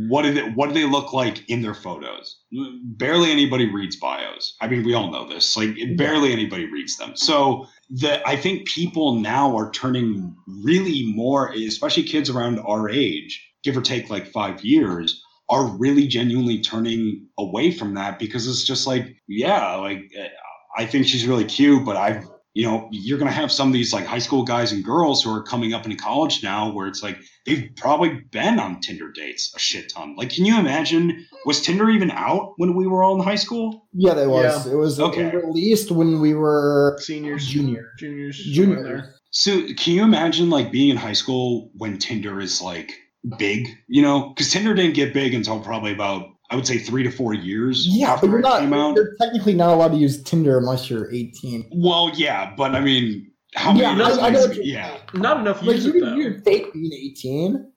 Speaker 4: what do they what do they look like in their photos? Barely anybody reads bios. I mean we all know this like barely anybody reads them. So the i think people now are turning really more especially kids around our age give or take like five years are really genuinely turning away from that because it's just like yeah like eh, i think she's really cute but i've you know you're going to have some of these like high school guys and girls who are coming up in college now where it's like they've probably been on tinder dates a shit ton like can you imagine was tinder even out when we were all in high school
Speaker 2: yeah, that was. Yeah. It was
Speaker 4: Okay.
Speaker 2: released when we were
Speaker 1: Seniors,
Speaker 2: Junior.
Speaker 1: juniors,
Speaker 2: junior.
Speaker 1: somewhere
Speaker 4: so can you imagine like being in high school when tinder is like big you know because tinder didn't get big until probably about i would say three to four years
Speaker 2: Yeah,
Speaker 4: after
Speaker 2: but you're
Speaker 4: it
Speaker 2: not.
Speaker 4: came out
Speaker 2: You're technically not allowed to use Tinder unless you're 18.
Speaker 4: well yeah but i mean how many
Speaker 2: Yeah,
Speaker 4: years
Speaker 2: I, I know. you
Speaker 4: yeah
Speaker 1: Not enough
Speaker 2: Like
Speaker 1: use
Speaker 2: you
Speaker 1: it
Speaker 2: can,
Speaker 1: though.
Speaker 2: you can fake being 18.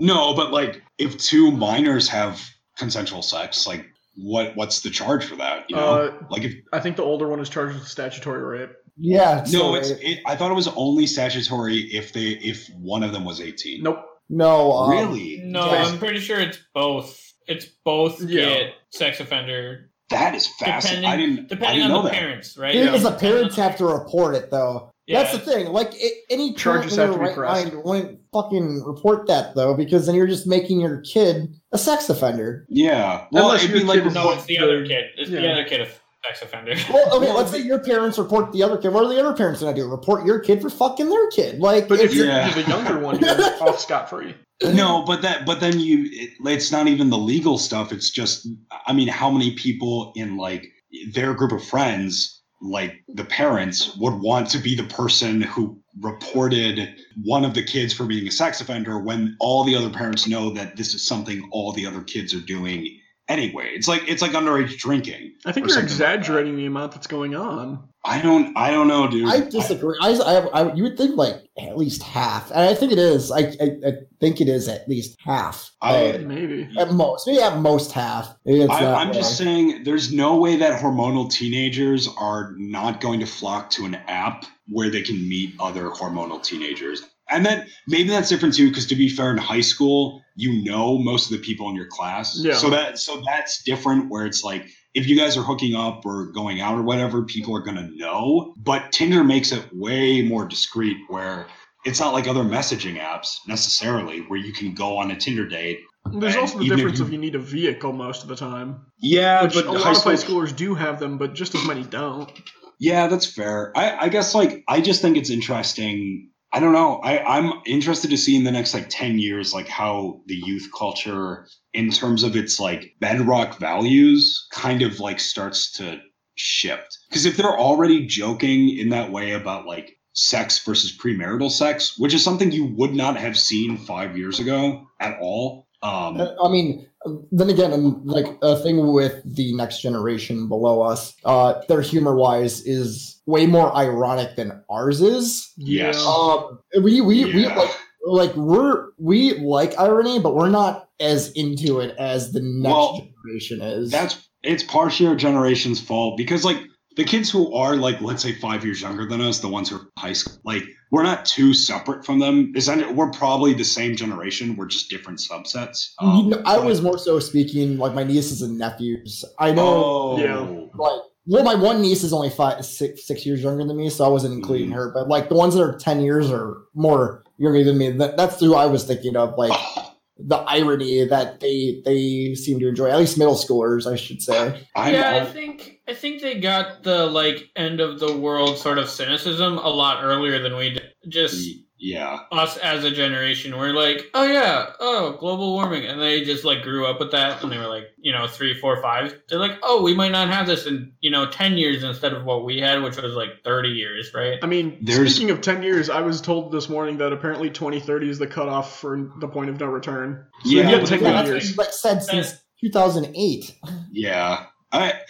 Speaker 4: No, but like if two minors have consensual sex, like what what's the charge for that? You know,
Speaker 1: Uh,
Speaker 4: like if
Speaker 1: I think the older one is charged with statutory rape.
Speaker 2: Yeah.
Speaker 4: no, it's
Speaker 2: it-
Speaker 4: it, I thought it was only statutory if they if one of them was eighteen.
Speaker 1: Nope.
Speaker 2: no. Um,
Speaker 4: really,
Speaker 3: no,
Speaker 2: Yes.
Speaker 3: I'm pretty sure it's both. It's both
Speaker 1: Yeah.
Speaker 3: get sex offender
Speaker 4: that is fascinating. I didn't I
Speaker 3: depending
Speaker 4: didn't
Speaker 3: on
Speaker 4: know
Speaker 3: the
Speaker 4: that.
Speaker 3: parents, right?
Speaker 2: Because the
Speaker 3: Depending on
Speaker 2: parents have to report it, though.
Speaker 3: Yeah.
Speaker 2: That's the thing. Like it, any
Speaker 1: Charges
Speaker 2: parent
Speaker 1: have to
Speaker 2: their
Speaker 1: be
Speaker 2: right
Speaker 1: pressed.
Speaker 2: mind wouldn't fucking report that though, because then you're just making your kid a sex offender.
Speaker 4: Yeah, well,
Speaker 1: Unless
Speaker 4: it'd be like
Speaker 3: No, it's the
Speaker 1: The-
Speaker 3: other kid. It's the other kid of sex offender. <laughs>
Speaker 2: Well, okay, let's say your parents report the other kid. What are the other parents gonna do? Report your kid for fucking their kid? Like,
Speaker 1: But if you're,
Speaker 4: Yeah.
Speaker 1: the younger one, <laughs> you're off scot free.
Speaker 4: no, but that but then you it, it's not even the legal stuff. It's just I mean, how many people in like their group of friends like the parents would want to be the person who reported one of the kids for being a sex offender when all the other parents know that this is something all the other kids are doing anyway. It's like it's like underage drinking.
Speaker 1: I think
Speaker 4: Or
Speaker 1: you're
Speaker 4: something like
Speaker 1: exaggerating the amount that's going on.
Speaker 4: I don't I don't know, dude.
Speaker 2: I disagree. I, I, I, you would think like at least half, and I think it is. I, I, I think it is at least half.
Speaker 4: I-
Speaker 2: Uh,
Speaker 1: Maybe.
Speaker 2: at most, maybe at most half. Maybe it's
Speaker 4: I, I'm just saying there's no way that hormonal teenagers are not going to flock to an app where they can meet other hormonal teenagers. And then maybe that's different too because to be fair in high school you know most of the people in your class
Speaker 1: Yeah.
Speaker 4: so that so that's different where it's like if you guys are hooking up or going out or whatever people are going to know but tinder makes it way more discreet where it's not like other messaging apps necessarily where you can go on a tinder date
Speaker 1: There's also the
Speaker 4: if
Speaker 1: difference
Speaker 4: you-
Speaker 1: of you need a vehicle most of the time.
Speaker 4: yeah
Speaker 1: Which
Speaker 4: but
Speaker 1: a lot of high schoolers do have them, but just as many don't.
Speaker 4: Yeah, that's fair. I, I guess like I just think it's interesting. I don't know. I, I'm interested to see in the next like 10 years like how the youth culture in terms of its like bedrock values kind of like starts to shift. Because if they're already joking in that way about like sex versus premarital sex, which is something you would not have seen five years ago at all. Um
Speaker 2: Uh, I mean, then again, um, like a thing with the next generation below us, uh, their humor wise is way more ironic than ours is.
Speaker 4: Yes.
Speaker 2: Um, we we we like like we're we like irony, but we're not as into it as the next
Speaker 4: Well,
Speaker 2: generation is.
Speaker 4: That's it's partially our generation's fault because like the kids who are like let's say five years younger than us, the ones who are high school, like we're not too separate from them. Is that we're probably the same generation. We're just different subsets.
Speaker 2: You
Speaker 4: Um,
Speaker 2: know, I
Speaker 4: but-
Speaker 2: was more so speaking like my nieces and nephews. I know,
Speaker 4: Oh,
Speaker 1: Yeah.
Speaker 2: like, well, my one niece is only five, six, six years younger than me, so I wasn't including
Speaker 4: Mhm.
Speaker 2: her. But like the ones that are ten years or more younger than me, that, that's who I was thinking of. Like <sighs> the irony that they they seem to enjoy. At least middle schoolers, I should say.
Speaker 4: I'm,
Speaker 3: yeah, I
Speaker 4: I'm-
Speaker 3: think I think they got the like end of the world sort of cynicism a lot earlier than we did. Just
Speaker 4: yeah.
Speaker 3: us as a generation, we're like, oh yeah, oh global warming, and they just like grew up with that, and they were like, you know, three, four, five. They're like, oh, we might not have this in you know ten years instead of what we had, which was like thirty years, right?
Speaker 1: I mean,
Speaker 4: There's-
Speaker 1: speaking of 10 years, I was told this morning that apparently 2030 is the cutoff for the point of no return. So
Speaker 4: Yeah,
Speaker 1: you have
Speaker 4: but
Speaker 1: 10
Speaker 4: then
Speaker 1: good
Speaker 2: that's
Speaker 1: years.
Speaker 2: what like said since two thousand eight.
Speaker 4: Yeah. I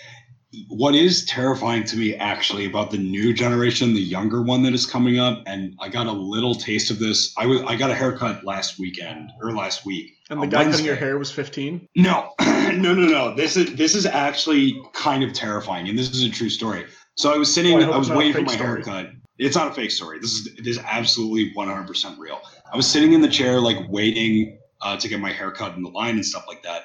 Speaker 4: what is terrifying to me actually about the new generation, the younger one that is coming up, and I got a little taste of this. I was I got a haircut last weekend or last week.
Speaker 1: And the guy cutting your hair was 15.
Speaker 4: No, <clears throat> no, no, no. This is this is actually kind of terrifying, and this is a true story. So I was sitting,
Speaker 1: Well, I
Speaker 4: I was
Speaker 1: it's not a
Speaker 4: waiting for my
Speaker 1: story.
Speaker 4: haircut. It's not a fake story. This is this is absolutely one hundred percent real. I was sitting in the chair, like waiting uh, to get my haircut in the line and stuff like that.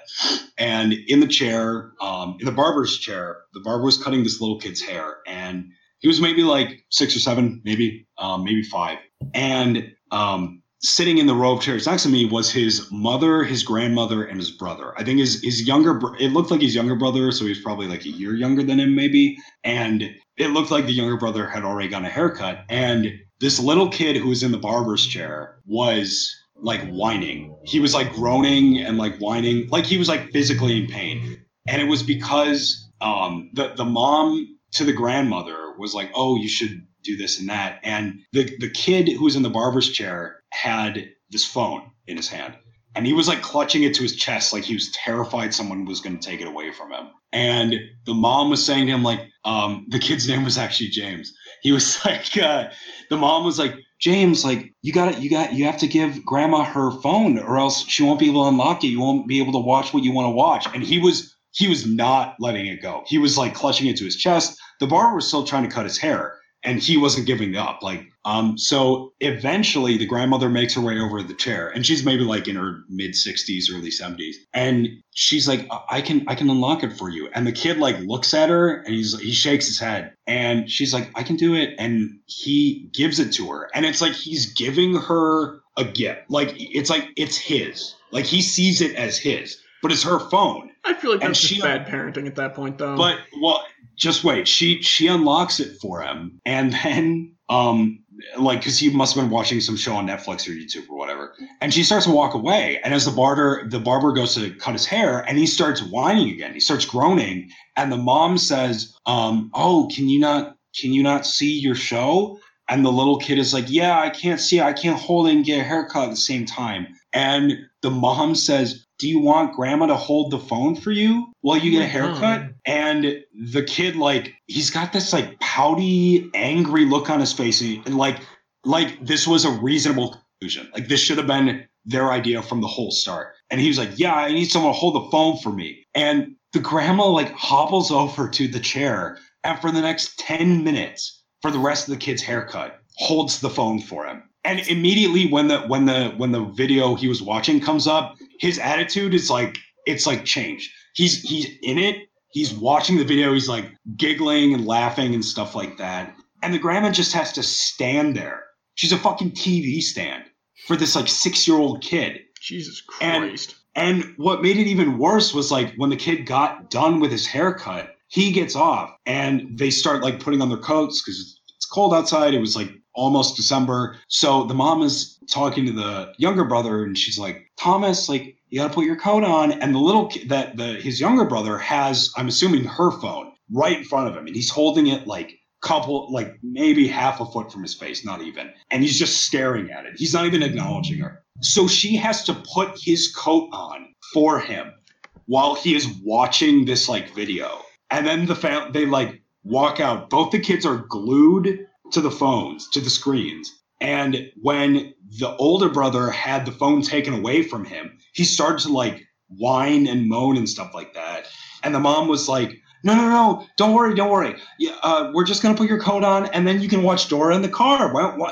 Speaker 4: And in the chair, um, in the barber's chair, the barber was cutting this little kid's hair, and he was maybe like six or seven, maybe, um, maybe five. And um, sitting in the row of chairs next to me was his mother, his grandmother, and his brother. I think his his younger. br- It looked like his younger brother, so he was probably like a year younger than him, maybe. And it looked like the younger brother had already gotten a haircut, and this little kid who was in the barber's chair was like whining. He was like groaning and like whining, like he was like physically in pain. And it was because um, the the mom to the grandmother was like, "Oh, you should do this and that." And the the kid who was in the barber's chair had this phone in his hand, and he was like clutching it to his chest, like he was terrified someone was going to take it away from him. And the mom was saying to him, like, um, the kid's name was actually James. He was <laughs> like, uh, the mom was like, James, like, you got you got, you have to give grandma her phone, or else she won't be able to unlock it. You won't be able to watch what you want to watch. And he was he was not letting it go. He was like clutching it to his chest. The barber was still trying to cut his hair, and he wasn't giving up. Like, um, so eventually the grandmother makes her way over to the chair, and she's maybe like in her mid 60s, early 70s, and she's like, "I- "I can, I can unlock it for you." And the kid like looks at her, and he's he shakes his head, and she's like, "I can do it," and he gives it to her, and it's like he's giving her a gift, like it's like it's his, like he sees it as his, but it's her phone.
Speaker 1: I feel like that's just
Speaker 4: she-
Speaker 1: bad parenting at that point, though.
Speaker 4: But well, just wait. She she unlocks it for him, and then um like because he must have been watching some show on Netflix or YouTube or whatever, and she starts to walk away. And as the barber the barber goes to cut his hair, and he starts whining again. He starts groaning, and the mom says, um, "Oh, can you not can you not see your show?" And the little kid is like, "Yeah, I can't see. I can't hold it and get a haircut at the same time." And the mom says, "Do you want grandma to hold the phone for you while you oh get a
Speaker 1: Oh
Speaker 4: haircut?" And the kid, like, he's got this like pouty, angry look on his face, and, like, like this was a reasonable conclusion. Like this should have been their idea from the whole start. And he was like, "Yeah, I need someone to hold the phone for me." And the grandma like hobbles over to the chair, and for the next ten minutes, for the rest of the kid's haircut, holds the phone for him. And immediately when the when the when the video he was watching comes up, his attitude is like it's like changed. He's he's in it. He's watching the video. He's like giggling and laughing and stuff like that. And the grandma just has to stand there. She's a fucking TV stand for this like six year old kid.
Speaker 1: Jesus
Speaker 4: And-
Speaker 1: Christ.
Speaker 4: And what made it even worse was like when the kid got done with his haircut, he gets off and they start like putting on their coats because it's cold outside. It was like almost December. So the mom is talking to the younger brother and she's like, Thomas, like, you gotta put your coat on. And the little kid that the his younger brother has, I'm assuming her phone right in front of him. And he's holding it like couple like maybe half a foot from his face, not even. And he's just staring at it. He's not even acknowledging her. So she has to put his coat on for him while he is watching this like video. And then the fam- they like walk out. Both the kids are glued to the phones, to the screens. And when the older brother had the phone taken away from him, he started to like whine and moan and stuff like that. And the mom was like, no, no, no, don't worry, don't worry. Uh, we're just gonna put your coat on, and then you can watch Dora in the car.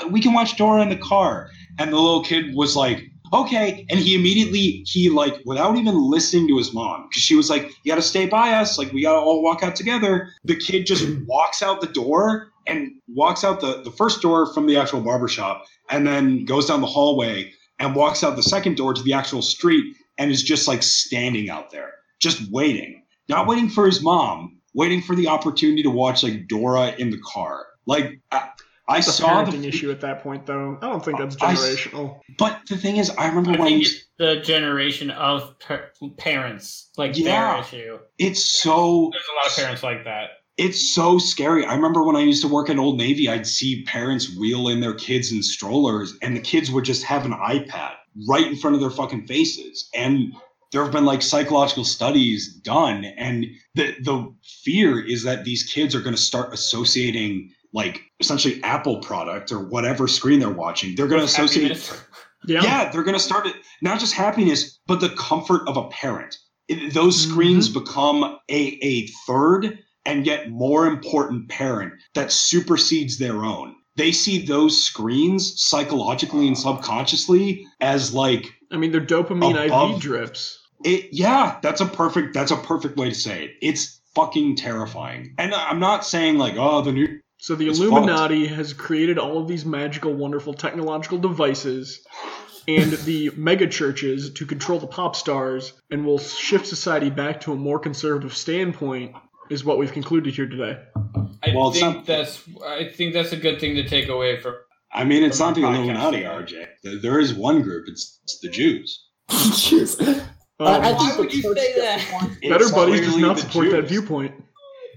Speaker 4: We can watch Dora in the car. And the little kid was like, okay. And he immediately, he like, without even listening to his mom, because she was like, you gotta stay by us. Like, we gotta all walk out together. The kid just walks out the door and walks out the, the first door from the actual barber shop and then goes down the hallway and walks out the second door to the actual street and is just like standing out there, just waiting. Not waiting for his mom, waiting for the opportunity to watch like Dora in the car. Like, I, I
Speaker 1: It's a
Speaker 4: saw
Speaker 1: parenting
Speaker 4: the
Speaker 1: issue at that point, though. I don't think that's
Speaker 4: I s-
Speaker 1: generational.
Speaker 4: But the thing is, I remember
Speaker 3: I
Speaker 4: when
Speaker 3: think
Speaker 4: used,
Speaker 3: it's the generation of par- parents, like
Speaker 4: Yeah.
Speaker 3: their issue.
Speaker 4: it's so
Speaker 3: There's a lot of parents like that.
Speaker 4: It's so scary. I remember when I used to work at Old Navy, I'd see parents wheel in their kids in strollers, and the kids would just have an iPad right in front of their fucking faces. And there have been like psychological studies done, and the the fear is that these kids are going to start associating like essentially Apple product or whatever screen they're watching. They're going to associate
Speaker 3: Happiness. <laughs>
Speaker 1: Yeah.
Speaker 4: yeah, they're going to start it not just happiness, but the comfort of a parent. It- those screens mm-hmm. become a, a third and yet more important parent that supersedes their own. They see those screens psychologically and subconsciously as like
Speaker 1: I mean, they're dopamine
Speaker 4: Above-
Speaker 1: IV drips.
Speaker 4: it. Yeah, that's a perfect. That's a perfect way to say it. It's fucking terrifying. And I'm not saying like, oh, the new.
Speaker 1: So the Illuminati has created all of these magical, wonderful technological devices and the mega churches to control the pop stars and will shift society back to a more conservative standpoint is what we've concluded here today.
Speaker 3: I
Speaker 4: Well,
Speaker 3: think
Speaker 4: not-
Speaker 3: that's I think that's a good thing to take away from.
Speaker 4: I mean, it's not the
Speaker 3: our podcast,
Speaker 4: Illuminati. RJ. There- There is one group. It's, it's the Jews.
Speaker 2: Jeez.
Speaker 1: Um,
Speaker 2: I, I
Speaker 3: Why
Speaker 2: think
Speaker 3: would you say
Speaker 2: just
Speaker 3: that?
Speaker 1: Better Buddies does not
Speaker 4: the
Speaker 1: support that viewpoint.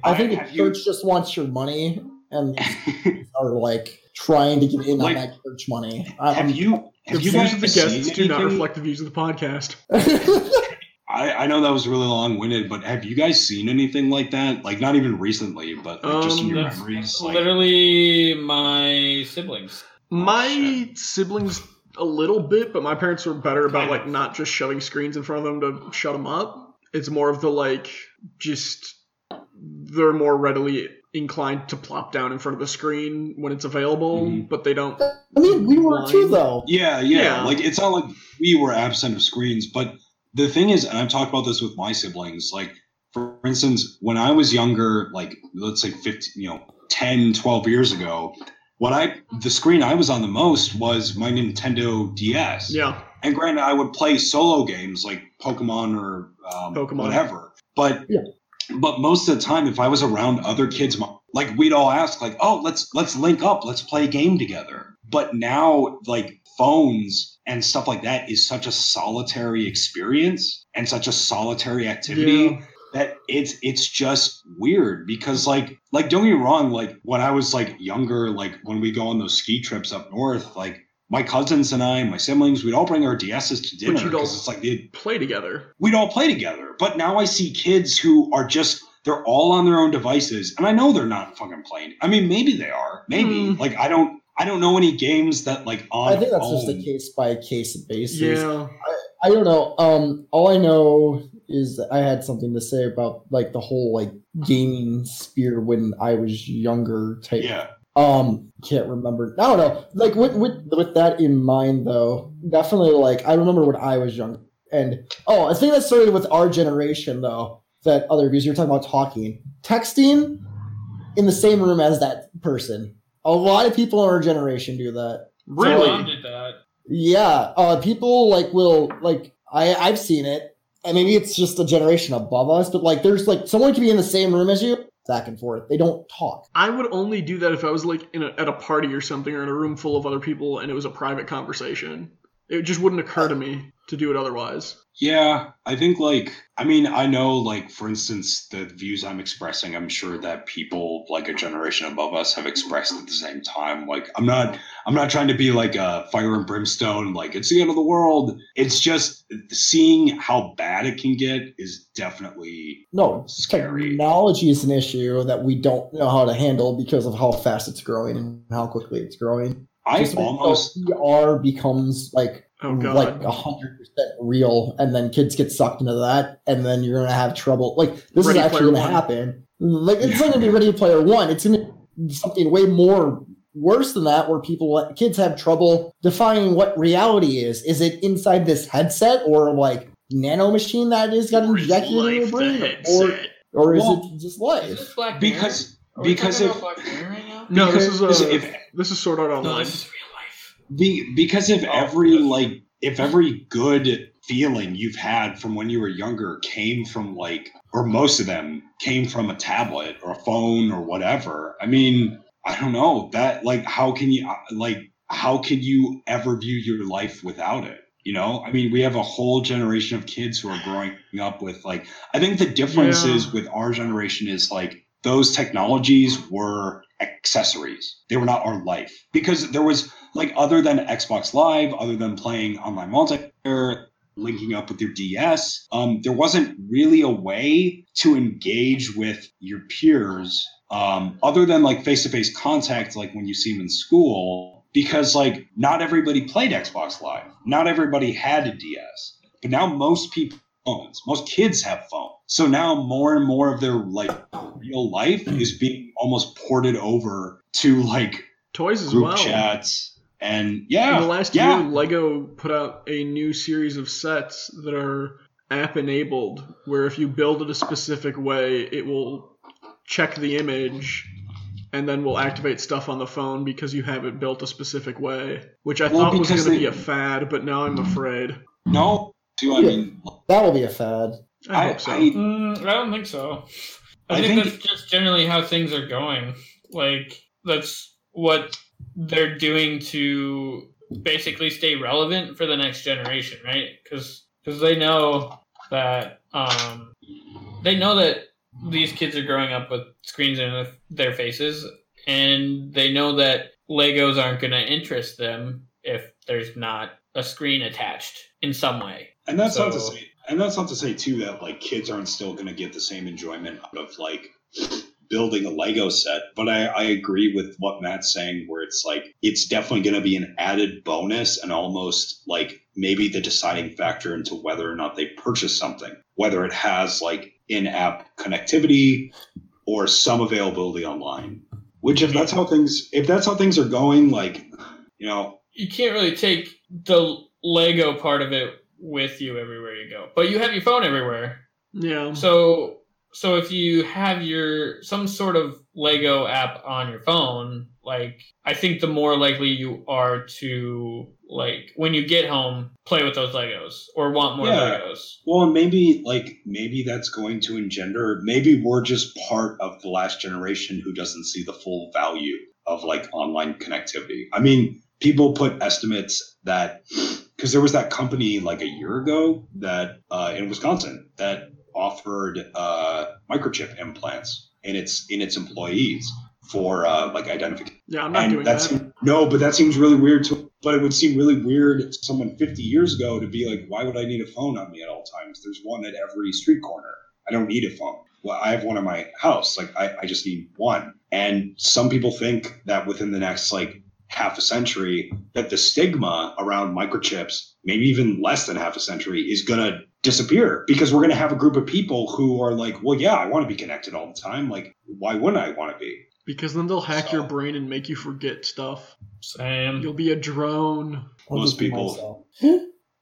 Speaker 2: I think the
Speaker 4: have you-
Speaker 2: church just wants your money and <laughs> <laughs> are like trying to get in
Speaker 4: Like,
Speaker 2: on that church money. I-
Speaker 4: Have
Speaker 2: I'm-
Speaker 4: you
Speaker 1: The
Speaker 4: have you
Speaker 1: views of the
Speaker 4: seen
Speaker 1: guests do not reflect the views of the podcast. <laughs>
Speaker 4: I, I know that was really long winded, but have you guys seen anything like that? Like not even recently, but like, just in
Speaker 1: Um,
Speaker 4: your
Speaker 3: That's
Speaker 4: memories. Like,
Speaker 3: Literally, my siblings.
Speaker 1: My siblings a little bit, but my parents were better about like not just shoving screens in front of them to shut them up. It's more of the like just they're more readily inclined to plop down in front of the screen when it's available,
Speaker 4: Mhm.
Speaker 1: but they don't.
Speaker 2: I mean, we were too, though.
Speaker 4: yeah, yeah,
Speaker 1: Yeah.
Speaker 4: Like it's not like we were absent of screens, but the thing is, and I've talked about this with my siblings. Like for instance, when I was younger, like let's say 15, you know, 10, 12 years ago, what I the screen I was on the most was my Nintendo DS.
Speaker 1: Yeah,
Speaker 4: And granted, I would play solo games like Pokemon or um,
Speaker 1: Pokemon.
Speaker 4: whatever. But
Speaker 2: Yeah.
Speaker 4: but most of the time, if I was around other kids, like we'd all ask, like, "Oh, let's let's link up, let's play a game together." But now, like phones and stuff like that is such a solitary experience and such a solitary activity
Speaker 1: yeah.
Speaker 4: that it's it's just weird because like like don't get me wrong like when i was like younger like when we go on those ski trips up north like my cousins and i my siblings we'd all bring our ds's to dinner because it's like it,
Speaker 1: Play together.
Speaker 4: we'd all play together but now i see kids who are just they're all on their own devices and i know they're not fucking playing i mean maybe they are maybe
Speaker 1: Hmm.
Speaker 4: like i don't i don't know any games that like on
Speaker 2: I think that's just a case by case basis.
Speaker 1: Yeah,
Speaker 2: I don't know. Um, all I know is that I had something to say about like the whole like gaming sphere when I was younger type
Speaker 4: yeah
Speaker 2: Um, can't remember. I don't know. Like with with with that in mind, though, definitely like I remember when I was young, and oh, I think that started with our generation, though. That other because you're talking about talking, texting in the same room as that person. A lot of people in our generation do that.
Speaker 1: Really?
Speaker 3: mom did that.
Speaker 2: Yeah, uh, people like will like I I've seen it, and maybe it's just a generation above us, but like there's like someone can be in the same room as you, back and forth. They don't talk.
Speaker 1: I would only do that if I was like in a, at a party or something or in a room full of other people and it was a private conversation. It just wouldn't occur to me to do it otherwise.
Speaker 4: Yeah, I think like I mean I know like for instance the views I'm expressing I'm sure that people like a generation above us have expressed at the same time like I'm not I'm not trying to be like a fire and brimstone like it's the end of the world it's just seeing how bad it can get is definitely
Speaker 2: No,
Speaker 4: Scary.
Speaker 2: technology is an issue that we don't know how to handle because of how fast it's growing and how quickly it's growing.
Speaker 4: I
Speaker 2: Just
Speaker 4: almost
Speaker 2: VR becomes like
Speaker 1: Oh
Speaker 2: like a hundred percent real, and then kids get sucked into that, and then you're gonna have trouble. Like this
Speaker 1: Ready
Speaker 2: is actually gonna
Speaker 1: One.
Speaker 2: happen. Like it's not gonna be <laughs> Ready Player One. It's gonna be something way more worse than that, where people uh, kids have trouble defining what reality is. Is it inside this headset or like nano machine that is got
Speaker 1: Or is
Speaker 2: injected into your brain, or or is
Speaker 4: Well,
Speaker 2: it just
Speaker 3: Is
Speaker 2: life?
Speaker 3: this Black
Speaker 4: because
Speaker 3: Are
Speaker 4: because
Speaker 3: talking
Speaker 4: if
Speaker 3: about Black Mirror right now?
Speaker 1: no, this is
Speaker 4: because
Speaker 1: uh,
Speaker 4: if
Speaker 1: this is Sword Art
Speaker 3: No,
Speaker 1: Online.
Speaker 3: this is real life.
Speaker 4: Be, because if
Speaker 3: Oh,
Speaker 4: every
Speaker 3: yes.
Speaker 4: like if every good feeling you've had from when you were younger came from like or most of them came from a tablet or a phone or whatever i mean i don't know that like how can you uh, like how can you ever view your life without it you know i mean we have a whole generation of kids who are growing up with like i think the difference
Speaker 1: Yeah.
Speaker 4: is with our generation is like those technologies were accessories. They were not our life. Because there was like other than Xbox Live, other than playing online multiplayer, linking up with your DS, um, there wasn't really a way to engage with your peers um, other than like face to face contact, like when you see them in school, because like not everybody played Xbox Live, not everybody had a DS, but now most people. Phones. Most kids have phones. So now more and more of their like real life is being almost ported over to like
Speaker 1: Toys as
Speaker 4: group
Speaker 1: well.
Speaker 4: chats and yeah
Speaker 1: In the last
Speaker 4: yeah
Speaker 1: year, Lego put out a new series of sets that are app enabled, where if you build it a specific way, it will check the image and then will activate stuff on the phone because you have it built a specific way. Which I
Speaker 4: Well,
Speaker 1: thought was going to
Speaker 4: they-
Speaker 1: be a fad, but now I'm afraid.
Speaker 4: no do i
Speaker 2: Yeah.
Speaker 4: mean
Speaker 2: That will be a fad.
Speaker 1: I,
Speaker 4: I-
Speaker 1: hope so.
Speaker 4: I-
Speaker 3: Mm, I don't think so. I,
Speaker 4: I
Speaker 3: think,
Speaker 4: think-
Speaker 3: that's just generally how things are going. Like that's what they're doing to basically stay relevant for the next generation, right? Because because they know that um, they know that these kids are growing up with screens in their- their faces, and they know that Legos aren't going to interest them if there's not a screen attached in some way.
Speaker 4: and that's not to
Speaker 3: So-
Speaker 4: say and that's not to say too that like kids aren't still going to get the same enjoyment out of like building a lego set but I, I agree with what matt's saying where it's like it's definitely going to be an added bonus and almost like maybe the deciding factor into whether or not they purchase something whether it has like in-app connectivity or some availability online which if that's how things if that's how things are going like you know
Speaker 3: you can't really take the Lego part of it with you everywhere you go, but you have your phone everywhere.
Speaker 1: yeah.
Speaker 3: So so if you have your some sort of Lego app on your phone, like I think the more likely you are to like when you get home play with those Legos or want more
Speaker 4: Yeah.
Speaker 3: Legos.
Speaker 4: Well, maybe like maybe that's going to engender. Maybe we're just part of the last generation who doesn't see the full value of like online connectivity. I mean, people put estimates that because there was that company like a year ago that uh, in Wisconsin that offered uh, microchip implants in its in its employees for uh, like identification.
Speaker 1: Yeah, I'm not
Speaker 4: And
Speaker 1: doing
Speaker 4: that
Speaker 1: that.
Speaker 4: seem- no, but that seems really weird to. But it would seem really weird to someone 50 years ago to be like, why would I need a phone on me at all times? There's one at every street corner. I don't need a phone. Well, I have one in my house. Like, I, I just need one. And some people think that within the next like half a century, that the stigma around microchips, maybe even less than half a century, is gonna disappear because we're gonna have a group of people who are like, well, yeah, I want to be connected all the time. Like, why wouldn't I want to be?
Speaker 1: Because then they'll hack your brain and make you forget stuff.
Speaker 3: Same.
Speaker 1: You'll be a drone.
Speaker 2: I'll
Speaker 4: Most people-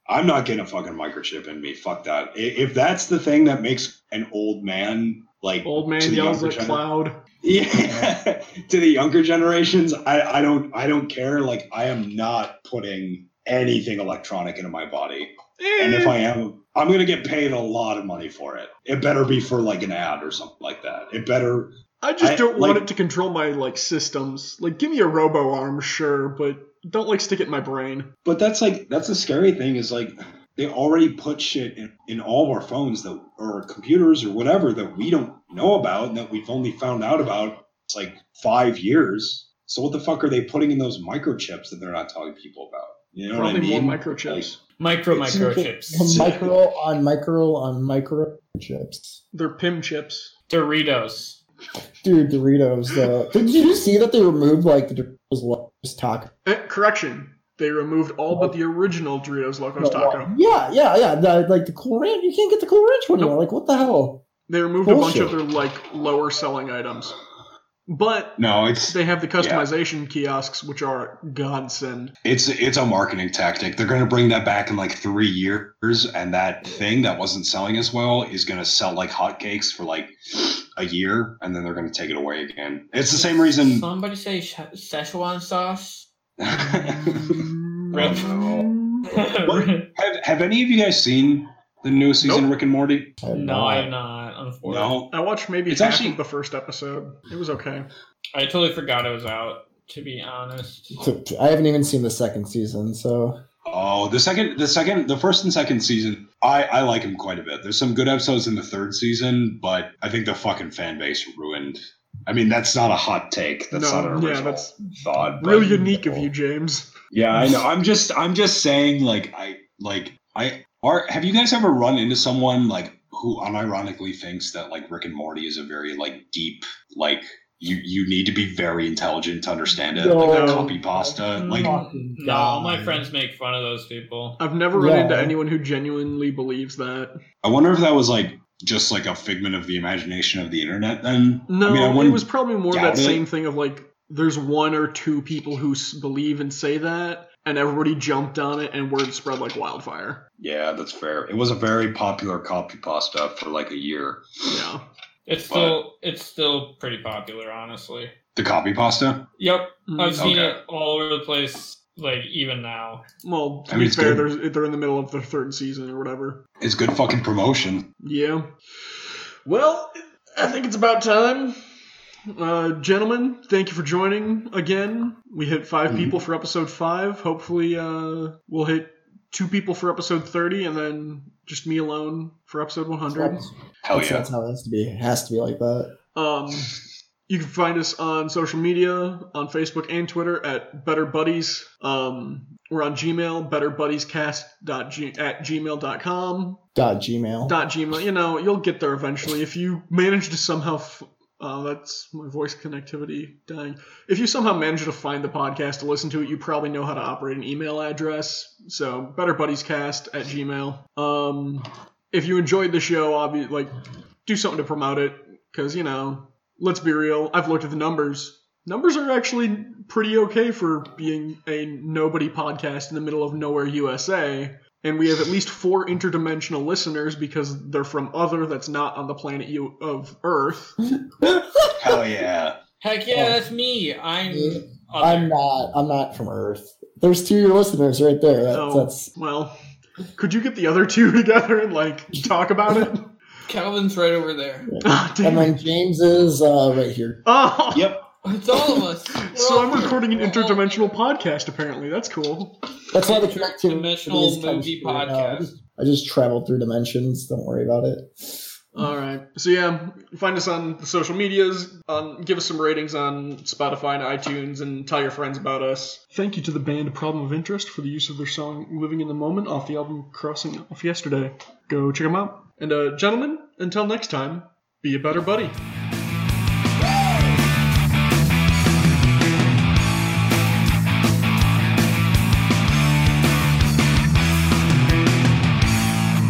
Speaker 4: I'm not getting a fucking microchip in me. Fuck that. If that's the thing that makes an old man like
Speaker 1: Old man yells at
Speaker 4: gener-
Speaker 1: cloud. <laughs>
Speaker 4: Yeah, <laughs> to the younger generations, I, I don't I don't care. Like I am not putting anything electronic into my body, and if I am, I'm gonna get paid a lot of money for it. It better be for like an ad or something like that. It better.
Speaker 1: I just
Speaker 4: I-
Speaker 1: don't want it to control my like systems. Like, give me a robo arm, sure, but don't like stick it in my brain.
Speaker 4: But that's like that's the scary thing is like they already put shit in, in all of our phones that or computers or whatever that we don't know about and that we've only found out about it's like five years. So what the fuck are they putting in those microchips that they're not telling people about? You know
Speaker 1: Probably
Speaker 4: what I mean?
Speaker 1: more microchips.
Speaker 3: Micro microchips.
Speaker 2: micro on micro on microchips.
Speaker 1: They're PIM chips.
Speaker 3: Doritos.
Speaker 2: Dude, Doritos. Uh, did you see that they removed like the Doritos Locos taco?
Speaker 1: Eh, correction. They removed all but the original Doritos Locos Taco.
Speaker 2: Yeah, yeah, yeah. The, like the Cool Ranch, you can't get the Cool Ranch one anymore.
Speaker 1: Nope.
Speaker 2: Like, what the hell?
Speaker 1: They removed a bunch of their like lower selling items. But
Speaker 4: No, it's
Speaker 1: they have the customization kiosks, which are godsend.
Speaker 4: it's it's a marketing tactic. They're going to bring that back in like three years, and that thing that wasn't selling as well is going to sell like hotcakes for like a year, and then they're going to take it away again. It's the same reason.
Speaker 3: Somebody say Szechuan sauce.
Speaker 1: Mm. <laughs>
Speaker 4: have Have any of you guys seen the new season
Speaker 1: Nope.
Speaker 4: of Rick and Morty?
Speaker 3: No. I'm not. Unfortunately,
Speaker 4: No.
Speaker 1: I watched maybe
Speaker 4: It's
Speaker 1: half
Speaker 4: actually-
Speaker 1: of the first episode. It was okay.
Speaker 3: I totally forgot it was out. To be honest,
Speaker 2: I haven't even seen the second season, so
Speaker 4: Oh, the second, the second, the first and second season, I I like him quite a bit. There's some good episodes in the third season, but I think the fucking fan base ruined. I mean, that's not a hot take. That's
Speaker 1: No,
Speaker 4: not an
Speaker 1: yeah, that's
Speaker 4: thought. but-
Speaker 1: unique of you, James.
Speaker 4: Yeah, I know. I'm just I'm just saying like I like I are have you guys ever run into someone like who unironically thinks that like Rick and Morty is a very like deep like you you need to be very intelligent to understand it like
Speaker 2: No.
Speaker 4: a copy pasta like
Speaker 2: Fucking
Speaker 3: no,
Speaker 2: God.
Speaker 3: my friends make fun of those people.
Speaker 1: I've never run
Speaker 2: Yeah.
Speaker 1: into anyone who genuinely believes that.
Speaker 4: I wonder if that was like just like a figment of the imagination of the internet then
Speaker 1: No,
Speaker 4: I mean I
Speaker 1: it was probably more that
Speaker 4: it.
Speaker 1: same thing of like there's one or two people who believe and say that, and everybody jumped on it, and word spread like wildfire.
Speaker 4: yeah that's fair it was a very popular copy pasta for like a year
Speaker 1: Yeah.
Speaker 3: It's still it's still pretty popular, honestly.
Speaker 4: the copy pasta
Speaker 3: Yep, I've
Speaker 1: Mm.
Speaker 3: seen
Speaker 4: Okay.
Speaker 3: it all over the place. Like even now.
Speaker 1: Well, to
Speaker 4: I mean,
Speaker 1: be fair,
Speaker 4: good.
Speaker 1: there's, they're in the middle of the third season or whatever.
Speaker 4: it's good fucking promotion
Speaker 1: Yeah. Well, I think it's about time. Uh, gentlemen, thank you for joining again. We hit 5
Speaker 4: Mhm.
Speaker 1: people for episode five. Hopefully, uh, we'll hit two people for episode 30 and then just me alone for episode 100.
Speaker 2: That's,
Speaker 4: hell yeah
Speaker 2: that's how it has to be. It has to be like that.
Speaker 1: Um, you can find us on social media on Facebook and Twitter at Better Buddies. Um, we're on Gmail, betterbuddiescast.g- at gmail.com.
Speaker 2: Dot Gmail.
Speaker 1: Dot Gmail. You know, you'll get there eventually. If you manage to somehow. F- uh, that's my voice connectivity dying. If you somehow manage to find the podcast to listen to it, you probably know how to operate an email address. So, betterbuddiescast at Gmail. Um, if you enjoyed the show, obvi- like, do something to promote it. Because, you know, let's be real. I've looked at the numbers. Numbers are actually pretty okay for being a nobody podcast in the middle of nowhere, USA. And we have at least four interdimensional listeners because they're from other that's not on the planet you of Earth. <laughs>
Speaker 4: hell yeah
Speaker 3: Heck yeah, oh. that's me. I'm.
Speaker 2: Yeah.
Speaker 3: other.
Speaker 2: I'm not. I'm not from Earth. There's two of your listeners right there. That's,
Speaker 1: Oh,
Speaker 2: that's
Speaker 1: well, could you get the other two <laughs> together and, like, talk about it?
Speaker 3: Calvin's right over there. <laughs>
Speaker 1: Damn
Speaker 2: and then. James is uh, right here.
Speaker 1: Oh,
Speaker 4: yep
Speaker 3: It's all of us. We're <laughs>
Speaker 1: So I'm
Speaker 3: here.
Speaker 1: recording an
Speaker 3: We're all
Speaker 1: interdimensional podcast, apparently. That's cool.
Speaker 2: That's why the connectivity
Speaker 3: Dimensional
Speaker 2: is kind
Speaker 3: movie
Speaker 2: screwed up. I
Speaker 3: podcast.
Speaker 2: just, I just traveled through dimensions. Don't worry about it.
Speaker 1: All right. So yeah, find us on the social medias. Um, give us some ratings on Spotify and iTunes, and tell your friends about us. Thank you to the band Problem of Interest for the use of their song "Living in the Moment" off the album "Crossing Off Yesterday." Go check them out. And uh, gentlemen, until next time, be a better buddy.